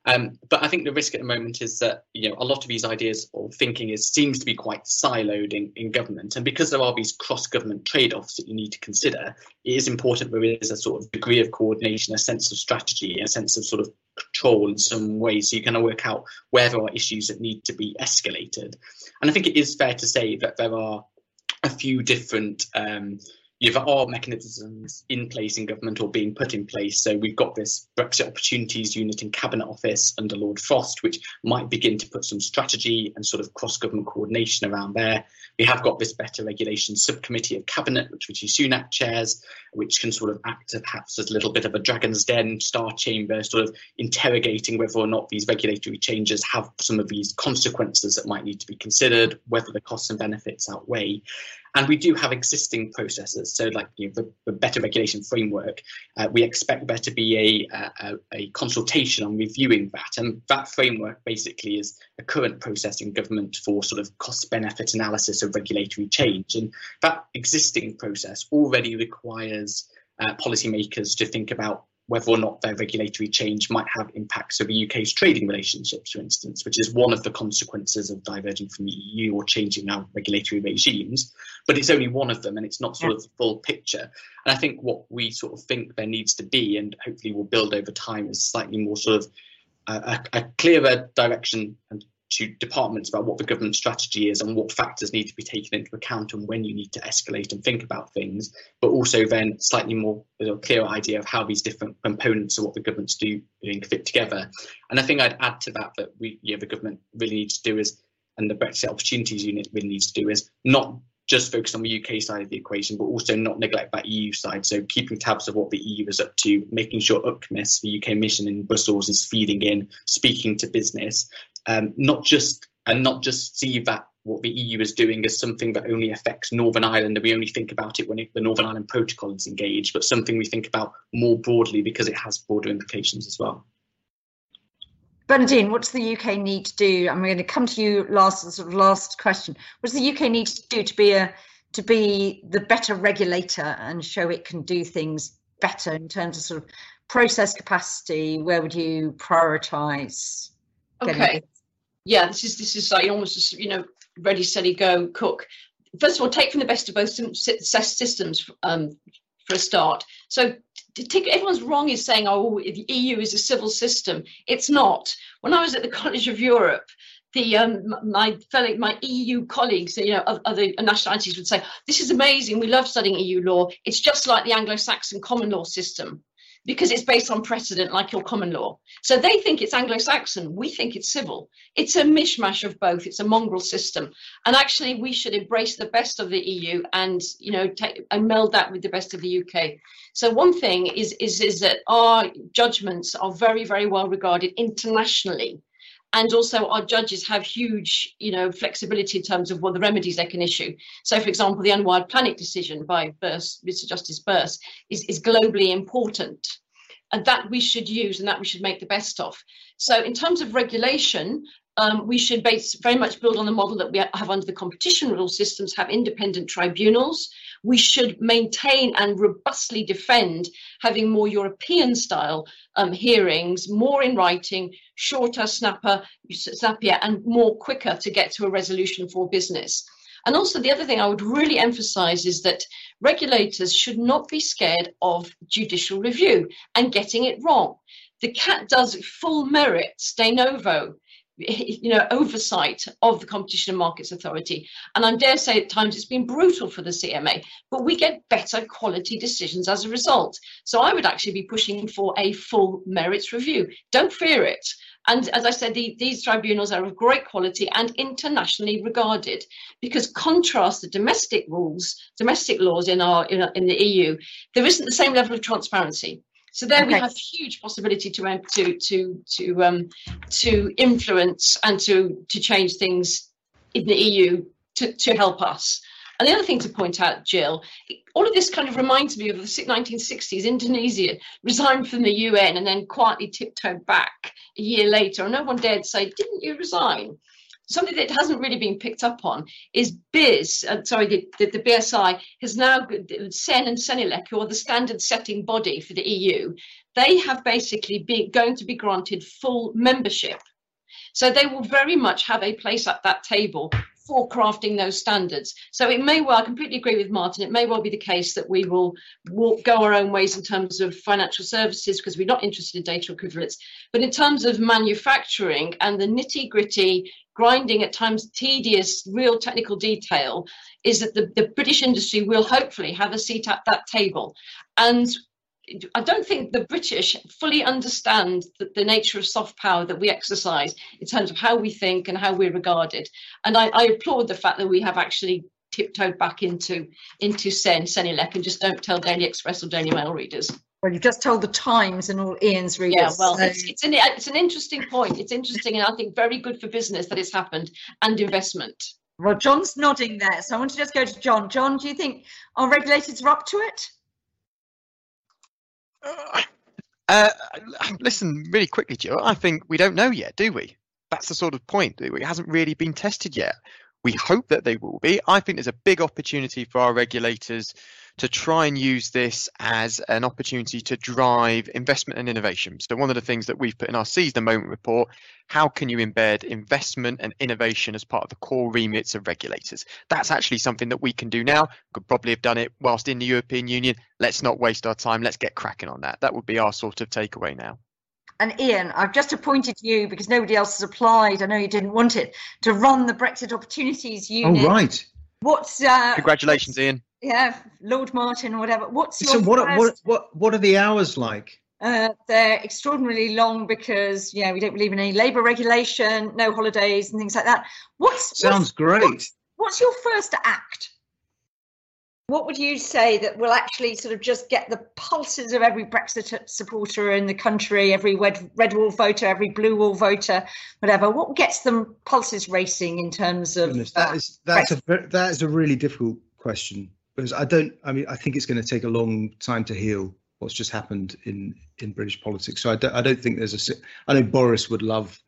Um, but I think the risk at the moment is that you know a lot of these ideas or thinking is seems to be quite siloed in, in government, and because there are these cross-government trade-offs that you need to consider, it is important there is a sort of degree of coordination, a sense of strategy, a sense of sort of control in some ways, so you kind of work out where there are issues that need to be escalated. And I think it is fair to say that there are a few different um, there are mechanisms in place in government or being put in place. So we've got this Brexit Opportunities Unit in Cabinet Office under Lord Frost, which might begin to put some strategy and sort of cross-government coordination around there. We have got this Better Regulation Subcommittee of Cabinet, which Rishi Sunak chairs, which can sort of act perhaps as a little bit of a dragon's den, star chamber, sort of interrogating whether or not these regulatory changes have some of these consequences that might need to be considered, whether the costs and benefits outweigh. And we do have existing processes. So, like you know, the, the, better regulation framework, uh, we expect there to be a, a, a, consultation on reviewing that. And that framework basically is a current process in government for sort of cost benefit analysis of regulatory change. And that existing process already requires uh, policymakers to think about whether or not their regulatory change might have impacts over the UK's trading relationships, for instance, which is one of the consequences of diverging from the EU or changing our regulatory regimes. But it's only one of them, and it's not sort yeah. of the full picture. And I think what we sort of think there needs to be, and hopefully will build over time, is slightly more sort of a, a clearer direction and to departments about what the government strategy is and what factors need to be taken into account and when you need to escalate and think about things, but also then slightly more a clear idea of how these different components of what the government's do, doing fit together. And I think I'd add to that that we, know, the government really needs to do is, and the Brexit Opportunities Unit really needs to do is not just focus on the UK side of the equation, but also not neglect that EU side. So keeping tabs of what the EU is up to, making sure UKMIS, the UK mission in Brussels, is feeding in, speaking to business, um, not just and not just see that what the EU is doing is something that only affects Northern Ireland and we only think about it when it, the Northern Ireland Protocol is engaged, but something we think about more broadly because it has broader implications as well. Bernardine, what does the UK need to do? I'm going to come to you last, sort of last question. What does the UK need to do to be a to be the better regulator and show it can do things better in terms of sort of process capacity? Where would you prioritise? Okay. Yeah, this is this is like almost you know ready, steady, go, cook. First of all, take from the best of both systems um, for a start. So take, everyone's wrong is saying, oh, the EU is a civil system. It's not. When I was at the College of Europe, the um, my fellow my EU colleagues, you know, other nationalities would say, "This is amazing. We love studying EU law. It's just like the Anglo-Saxon common law system." Because it's based on precedent like your common law. So they think it's Anglo Saxon, we think it's civil. It's a mishmash of both, it's a mongrel system. And actually, we should embrace the best of the EU and, you know, take, and meld that with the best of the UK. So one thing is, is, is that our judgments are very, very well regarded internationally and also our judges have huge you know flexibility in terms of what the remedies they can issue. So for example the unwired planet decision by mr justice Birss is, is globally important. And that we should use and that we should make the best of. So in terms of regulation um, we should base, very much build on the model that we have under the competition rule systems have independent tribunals we should maintain and robustly defend having more European style um, hearings, more in writing, shorter, snapper, snappier, and more quicker to get to a resolution for business. And also, the other thing I would really emphasize is that regulators should not be scared of judicial review and getting it wrong. The CAT does full merits de novo (laughs) you know oversight of the competition and markets authority. And i dare say at times it's been brutal for the cma but we get better quality decisions as a result. So i would actually be pushing for a full merits review. Don't fear it. And as i said the, these tribunals are of great quality and internationally regarded because contrast the domestic rules domestic laws in our in, in the eu there isn't the same level of transparency so there okay. we have huge possibility to to to to um, to influence and to to change things in the EU to, to help us. And the other thing to point out, Jill, all of this kind of reminds me of the 1960s. Indonesia resigned from the UN and then quietly tiptoed back a year later. And no one dared say, Didn't you resign? Something that hasn't really been picked up on is BIS, uh, sorry, the, the, the, BSI has now, CEN and CENELEC, who are the standard setting body for the EU, they have basically been going to be granted full membership. So they will very much have a place at that table for crafting those standards. So it may well, I completely agree with Martin, it may well be the case that we will walk, go our own ways in terms of financial services because we're not interested in data equivalence. But in terms of manufacturing and the nitty gritty grinding, at times tedious, real technical detail, is that the, the British industry will hopefully have a seat at that table. And I don't think the British fully understand the, the, nature of soft power that we exercise in terms of how we think and how we're regarded. And I, I applaud the fact that we have actually tiptoed back into into CEN, CENELEC, and just don't tell Daily Express or Daily Mail readers. Well, you've just told the Times and all Iain's readers. Yeah, well, so. it's, it's, an, it's an interesting point. It's interesting and I think very good for business that it's happened and investment. Well, John's nodding there, so I want to just go to John. John, do you think our regulators are up to it? Uh, listen, really quickly, Joe. I think we don't know yet, do we? That's the sort of point. It hasn't really been tested yet. We hope that they will be. I think there's a big opportunity for our regulators to try and use this as an opportunity to drive investment and innovation. So, one of the things that we've put in our Seize the Moment report how can you embed investment and innovation as part of the core remits of regulators? That's actually something that we can do now. Could probably have done it whilst in the European Union. Let's not waste our time. Let's get cracking on that. That would be our sort of takeaway now. And Iain, I've just appointed you because nobody else has applied. I know you didn't want it to run the Brexit Opportunities oh, Unit. Oh, right. What's uh, congratulations, Iain? Yeah, Lord Martin or whatever. What's your so what? First... What? What? What are the hours like? Uh, they're extraordinarily long because yeah, we don't believe in any labour regulation, no holidays and things like that. What's sounds what's, great? What's, what's your first act? What would you say that will actually sort of just get the pulses of every Brexit supporter in the country, every red, red wall voter, every blue wall voter, whatever? What gets them pulses racing in terms of Goodness, that uh, is that's Brexit? a that is a really difficult question because I don't. I mean, I think it's going to take a long time to heal what's just happened in in British politics. So I don't. I don't think there's a. I know Boris would love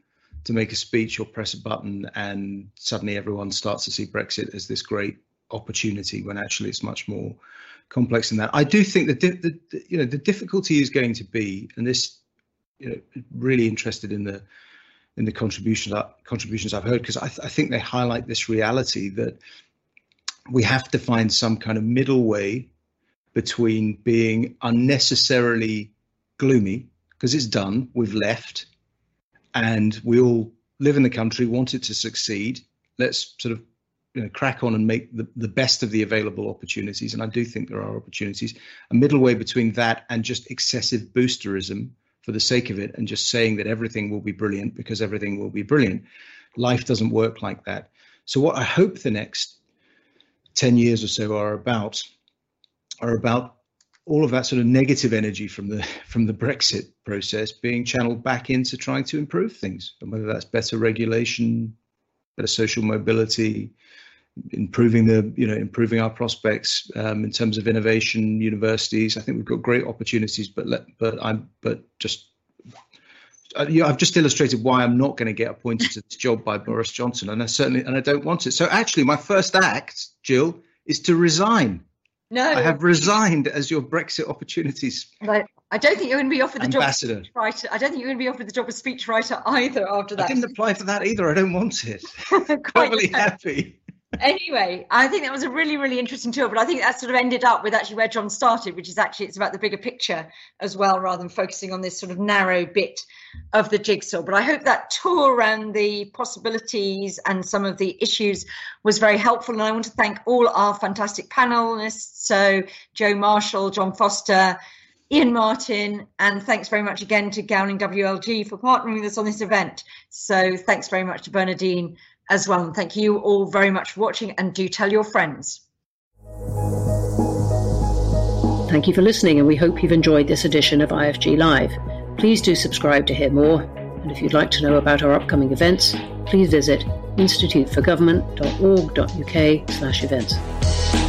to make a speech or press a button, and suddenly everyone starts to see Brexit as this great opportunity when actually it's much more complex than that. I do think that the, the you know the difficulty is going to be, and this you know really interested in the in the contributions contributions I've heard because I, th- I think they highlight this reality that we have to find some kind of middle way between being unnecessarily gloomy because it's done, we've left, and we all live in the country, want it to succeed. Let's sort of you know, crack on and make the, the best of the available opportunities. And I do think there are opportunities. A middle way between that and just excessive boosterism for the sake of it and just saying that everything will be brilliant because everything will be brilliant. Life doesn't work like that. So, what I hope the next 10 years or so are about are about all of that sort of negative energy from the (laughs) from the Brexit process being channeled back into trying to improve things, and whether that's better regulation, better social mobility, improving the you know improving our prospects um, in terms of innovation, universities. I think we've got great opportunities, but let, but I'm but just. Uh, you know, I've just illustrated why I'm not going to get appointed to this job by Boris Johnson, and I certainly and I don't want it. So actually, my first act, Jill, is to resign. No, I have resigned as your Brexit opportunities. Right. I don't think you're going to be offered the Ambassador. job writer. I don't think you're going to be offered the job of speechwriter either after that. I didn't apply for that either. I don't want it. (laughs) Quite really happy anyway, I think that was a really, really interesting tour. But I think that sort of ended up with actually where John started, which is actually it's about the bigger picture as well, rather than focusing on this sort of narrow bit of the jigsaw. But I hope that tour around the possibilities and some of the issues was very helpful. And I want to thank all our fantastic panelists. So Joe Marshall, John Foster. Iain Martin, and thanks very much again to Gowling WLG for partnering with us on this event. So, thanks very much to Bernardine as well. And thank you all very much for watching and do tell your friends. Thank you for listening, and we hope you've enjoyed this edition of IFG Live. Please do subscribe to hear more, and if you'd like to know about our upcoming events, please visit instituteforgovernment.org.uk/events.